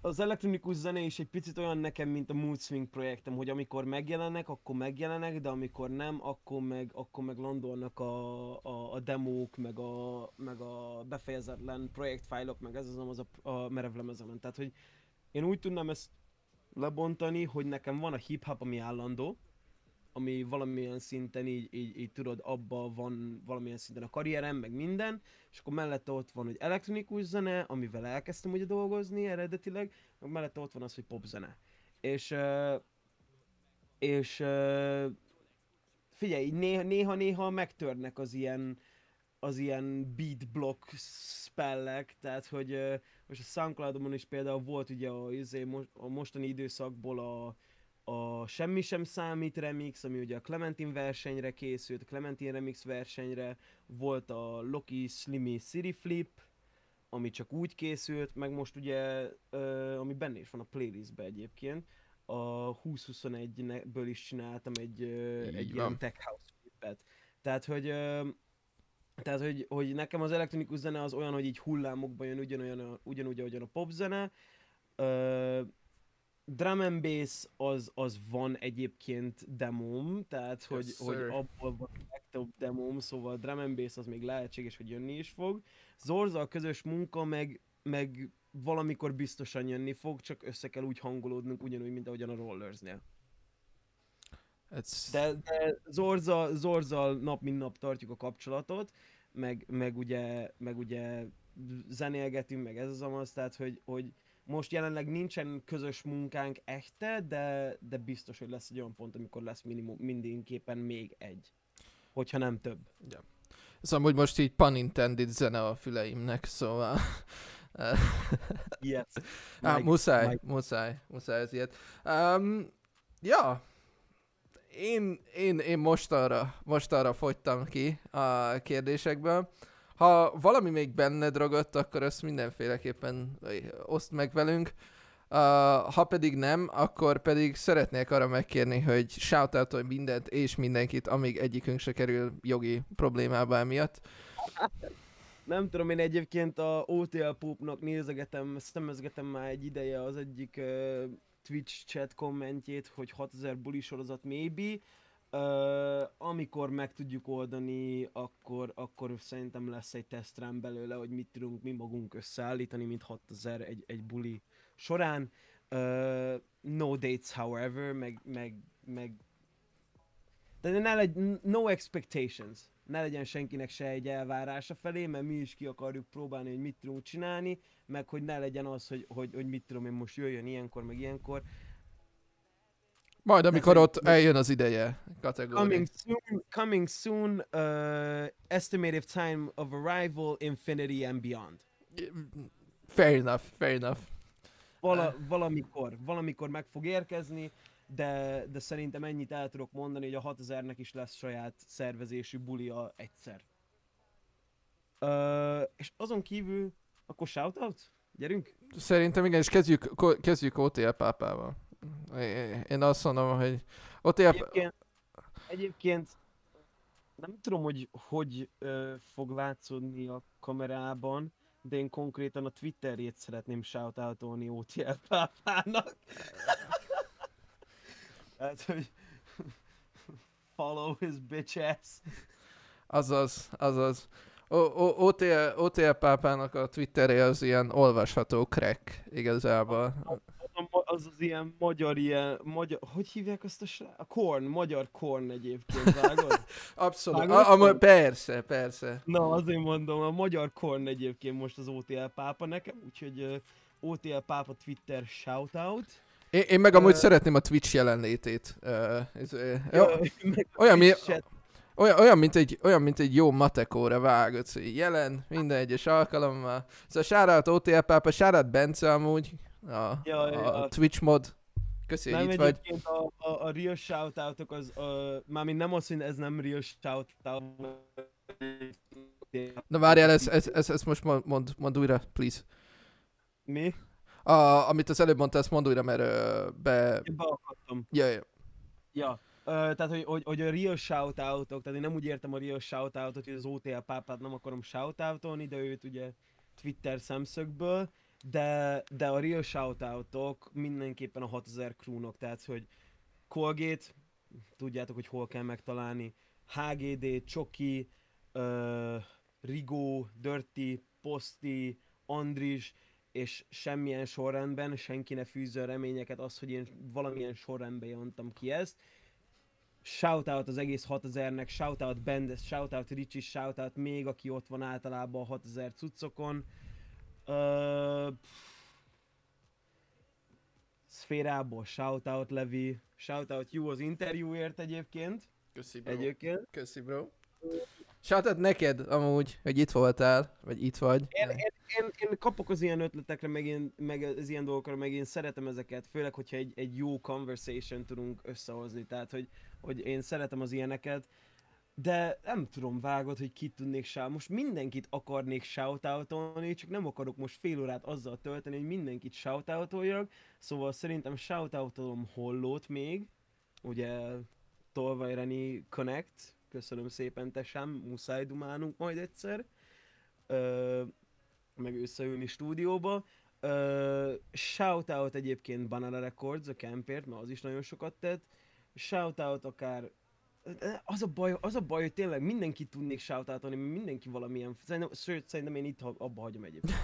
az elektronikus zene is egy picit olyan nekem, mint a Mood Swing projektem, hogy amikor megjelenek, akkor megjelenek, de amikor nem, akkor meg, akkor meg landolnak a, a, a demók, meg a, meg a befejezetlen projektfájlok, meg ez az, az a, a merevlemezemen. Tehát, hogy én úgy tudnám ezt lebontani, hogy nekem van a hip-hop, ami állandó, ami valamilyen szinten így, így, így tudod, abba van valamilyen szinten a karrierem, meg minden, és akkor mellette ott van, hogy elektronikus zene, amivel elkezdtem ugye dolgozni eredetileg, meg mellette ott van az, hogy popzene. És, és figyelj, néha-néha megtörnek az ilyen, az ilyen beat block spellek, tehát hogy most a soundcloud is például volt ugye a, izé, a mostani időszakból a, a Semmi sem számít remix, ami ugye a Clementine versenyre készült, a Clementine remix versenyre, volt a Loki Slimy City Flip, ami csak úgy készült, meg most ugye, uh, ami benne is van a playlistbe egyébként, a 2021-ből is csináltam egy, uh, egy ilyen tech house flipet. Tehát, hogy tehát, hogy, hogy nekem az elektronikus zene az olyan, hogy így hullámokban jön ugyanolyan, ugyanúgy, ahogyan a popzene, drum and bass az, az van egyébként demóm, tehát hogy, yes, hogy abból van a legtöbb demóm, szóval drum and bass az még lehetséges, hogy jönni is fog. Zorza a közös munka meg, meg valamikor biztosan jönni fog, csak össze kell úgy hangolódnunk ugyanúgy, mint ahogyan a Rollersnél. Ez... De, de Zorza, Zorzal nap mint nap tartjuk a kapcsolatot, meg, meg, ugye, meg ugye zenélgetünk, meg ez az amaz, tehát hogy, hogy most jelenleg nincsen közös munkánk echte, de, de biztos, hogy lesz egy olyan pont, amikor lesz minimum, mindenképpen még egy. Hogyha nem több. Ja. Szóval, hogy most így pun intended zene a füleimnek, szóval... yes. Á, like, muszáj, like. muszáj, muszáj ez ilyet. Um, ja, én, én, én most arra, most arra fogytam ki a kérdésekből. Ha valami még benned ragadt, akkor azt mindenféleképpen oszd meg velünk. Uh, ha pedig nem, akkor pedig szeretnék arra megkérni, hogy shoutout mindent és mindenkit, amíg egyikünk se kerül jogi problémába emiatt. Nem tudom, én egyébként a OTL Pope-nak nézegetem, szemezgetem már egy ideje az egyik uh, Twitch chat kommentjét, hogy 6000 buli sorozat maybe. Uh, amikor meg tudjuk oldani, akkor, akkor szerintem lesz egy tesztrám belőle, hogy mit tudunk mi magunk összeállítani, mint 6000 egy, egy buli során. Uh, no dates, however, meg, meg, meg de ne legy, no expectations. Ne legyen senkinek se egy elvárása felé, mert mi is ki akarjuk próbálni, hogy mit tudunk csinálni, meg hogy ne legyen az, hogy, hogy, hogy mit tudom én most jöjjön ilyenkor, meg ilyenkor. Majd amikor ott eljön az ideje kategória. Coming soon, coming soon uh, estimated time of arrival, infinity and beyond. Fair enough, fair enough. Vala, valamikor, valamikor meg fog érkezni, de, de szerintem ennyit el tudok mondani, hogy a 6000-nek is lesz saját szervezésű bulia egyszer. Uh, és azon kívül, akkor shoutout? Gyerünk? Szerintem igen, és kezdjük, kezdjük OTL pápával. Én azt mondom, hogy OTL... Egyébként, egyébként nem tudom, hogy hogy ö, fog látszódni a kamerában, de én konkrétan a Twitterjét szeretném shoutoutolni OTL pápának. <laughs> hát, hogy follow his bitch ass. Azaz, azaz. OTL, OTL pápának a Twitterje az ilyen olvasható crack igazából. Az az ilyen magyar ilyen, magyar, hogy hívják azt a srác? A korn, magyar korn egyébként, vágod? <laughs> Abszolút, a, a, persze, persze. Na azért mondom, a magyar korn egyébként most az OTL pápa nekem, úgyhogy uh, OTL pápa Twitter shoutout. Én, én meg amúgy uh, szeretném a Twitch jelenlétét. Uh, ez, uh, jó, olyan, mi, olyan, olyan, mint egy, olyan, mint egy jó matekóra vágod, hogy jelen, minden egyes alkalommal. Szóval sárát OTL pápa, sárát Bence amúgy, a, ja, a, a Twitch mod. Köszi, hogy itt vagy. A, a, a real shoutoutok az, a, mármint nem az, hogy ez nem real shoutout. Na várjál, ezt ez, ez, ez most mond, mond újra, please. Mi? A, amit az előbb mondta, ezt mond újra, mert uh, be... Én beakadtam. Ja, ja. Ja, tehát, hogy, hogy, hogy a real shoutoutok, tehát én nem úgy értem a real shoutoutot, hogy az OTL pápát nem akarom shoutoutolni, de őt ugye Twitter szemszögből, de, de a real shoutoutok mindenképpen a 6000 crewnak, tehát, hogy Colgate, tudjátok, hogy hol kell megtalálni, HGD, Csoki, uh, Rigo, Dirty, Posti, Andris, és semmilyen sorrendben senki ne fűzze reményeket az, hogy én valamilyen sorrendben jöntem ki ezt, shoutout az egész 6000-nek, shoutout Bendes, shoutout Ricsi, shoutout még, aki ott van általában a 6000 cuccokon. Uh, szférából shoutout Levi, shoutout you az interjúért egyébként. Köszi bro. Egyébként. Köszi bro. Shoutout neked amúgy, hogy itt voltál, vagy itt vagy. Én, én, én, én kapok az ilyen ötletekre, meg, én, meg az ilyen dolgokra, meg én szeretem ezeket, főleg, hogyha egy, egy jó conversation tudunk összehozni, tehát, hogy, hogy én szeretem az ilyeneket, de nem tudom, vágod, hogy kit tudnék shout. Most mindenkit akarnék shoutoutolni, csak nem akarok most fél órát azzal tölteni, hogy mindenkit shoutoutoljak, szóval szerintem shoutoutolom Hollót még, ugye Tolvaj Reni Connect, köszönöm szépen tesám, muszáj dumálnunk majd egyszer, ö, meg összeülni stúdióba. Ö, shoutout egyébként Banana Records, a Campért, mert az is nagyon sokat tett. Shoutout akár az a baj, az a baj, hogy tényleg mindenki tudnék shoutoutalni, mert mindenki valamilyen, szerintem, sőt, szerintem én itt abba hagyom egyébként.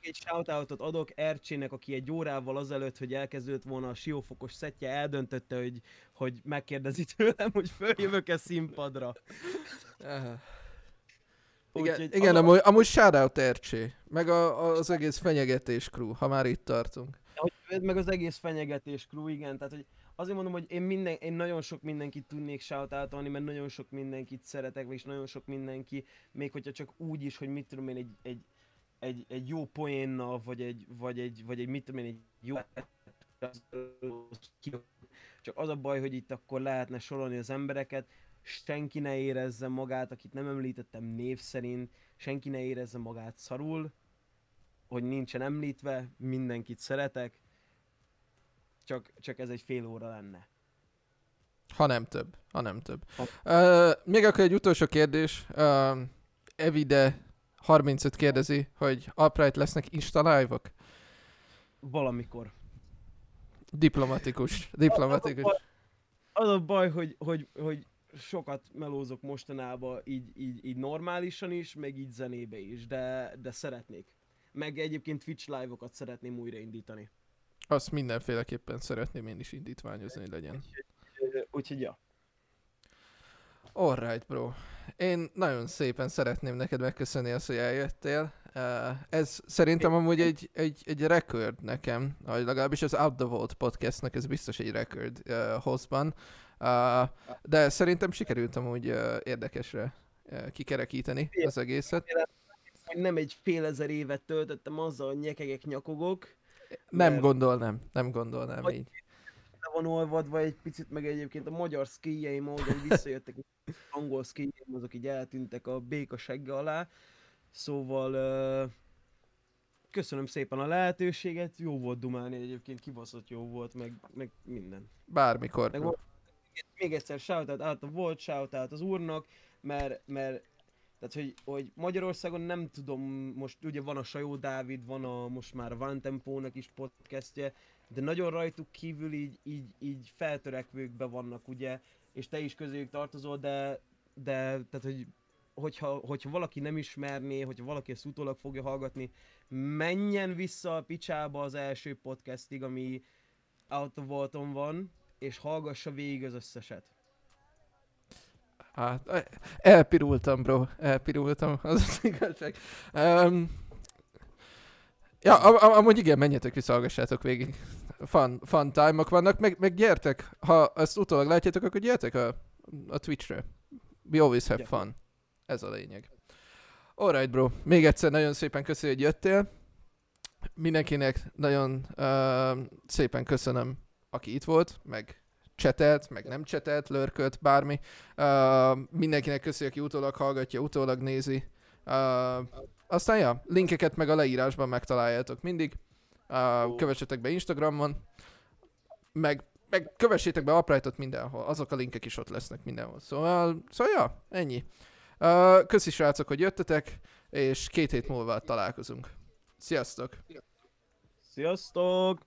Egy shoutoutot adok Ercsének, aki egy órával azelőtt, hogy elkezdődött volna a siófokos szettje, eldöntötte, hogy, hogy megkérdezi tőlem, hogy följövök-e színpadra. Igen, Úgyhogy igen az a- amúgy, amúgy shoutout Ercsé, meg a, az egész fenyegetés crew, ha már itt tartunk. hogy meg az egész fenyegetés crew, igen, tehát hogy azért mondom, hogy én, minden, én nagyon sok mindenkit tudnék shoutoutolni, mert nagyon sok mindenkit szeretek, és nagyon sok mindenki, még hogyha csak úgy is, hogy mit tudom én, egy, egy, egy, egy jó poénnal, vagy egy, vagy egy, vagy egy mit tudom én, egy jó csak az a baj, hogy itt akkor lehetne sorolni az embereket, senki ne érezze magát, akit nem említettem név szerint, senki ne érezze magát szarul, hogy nincsen említve, mindenkit szeretek, csak, csak ez egy fél óra lenne. Ha nem több, ha nem több. Uh, még akkor egy utolsó kérdés. Uh, Evide 35 kérdezi, hogy upright lesznek Insta live-ok? Valamikor. Diplomatikus, diplomatikus. Az a baj, hogy, hogy, hogy sokat melózok mostanában így, így, így normálisan is, meg így zenébe is, de, de szeretnék. Meg egyébként Twitch live-okat szeretném újraindítani. Azt mindenféleképpen szeretném én is indítványozni, hogy legyen. Ö, Úgyhogy ja. Alright, bro. Én nagyon szépen szeretném neked megköszönni azt, hogy eljöttél. Ez szerintem amúgy egy, egy, egy record nekem, vagy legalábbis az Out the Vault podcastnak ez biztos egy record uh, hostban. Uh, de szerintem sikerült amúgy uh, érdekesre uh, kikerekíteni az egészet. Hogy nem egy fél ezer évet töltöttem azzal, hogy nyekegek, nyakogok, Nem Mert- gondolnám, nem gondolnám Vagy- így. le van olvadva egy picit, meg egyébként a magyar skijjeim, ahogy visszajöttek, angol skijjeim, azok így eltűntek a béka segge alá. Szóval köszönöm szépen a lehetőséget, jó volt dumálni egyébként, kibaszott jó volt, meg, meg minden. Bármikor. Meg volt- Még egyszer shoutout át a volt, shoutout az úrnak, mert, mert tehát, hogy, hogy Magyarországon nem tudom, most ugye van a Sajó Dávid, van a most már Van Tempónak is podcastje, de nagyon rajtuk kívül így, így, így feltörekvőkbe vannak, ugye, és te is közéjük tartozol, de, de tehát, hogy hogyha, hogyha valaki nem ismerné, hogyha valaki ezt utólag fogja hallgatni, menjen vissza a picsába az első podcastig, ami Out of Vaulton van, és hallgassa végig az összeset. Hát, elpirultam, bro. Elpirultam, <laughs> az az igazság. Um, ja, am- am- amúgy igen, menjetek vissza, hallgassátok végig. Fun, fun time-ok vannak, meg, meg gyertek, ha ezt utólag látjátok, akkor gyertek a, a Twitch-re. We always have fun. Ez a lényeg. Alright, bro. Még egyszer nagyon szépen köszönöm, hogy jöttél. Mindenkinek nagyon uh, szépen köszönöm, aki itt volt, meg csetelt, meg nem csetelt, lörkölt, bármi. Uh, mindenkinek köszi, aki utólag hallgatja, utólag nézi. Uh, aztán ja, linkeket meg a leírásban megtaláljátok mindig. Uh, kövessetek be Instagramon, meg, meg kövessétek be Uprightot mindenhol, azok a linkek is ott lesznek mindenhol. Szóval, szóval ja, ennyi. Uh, köszi srácok, hogy jöttetek, és két hét múlva találkozunk. Sziasztok! Sziasztok!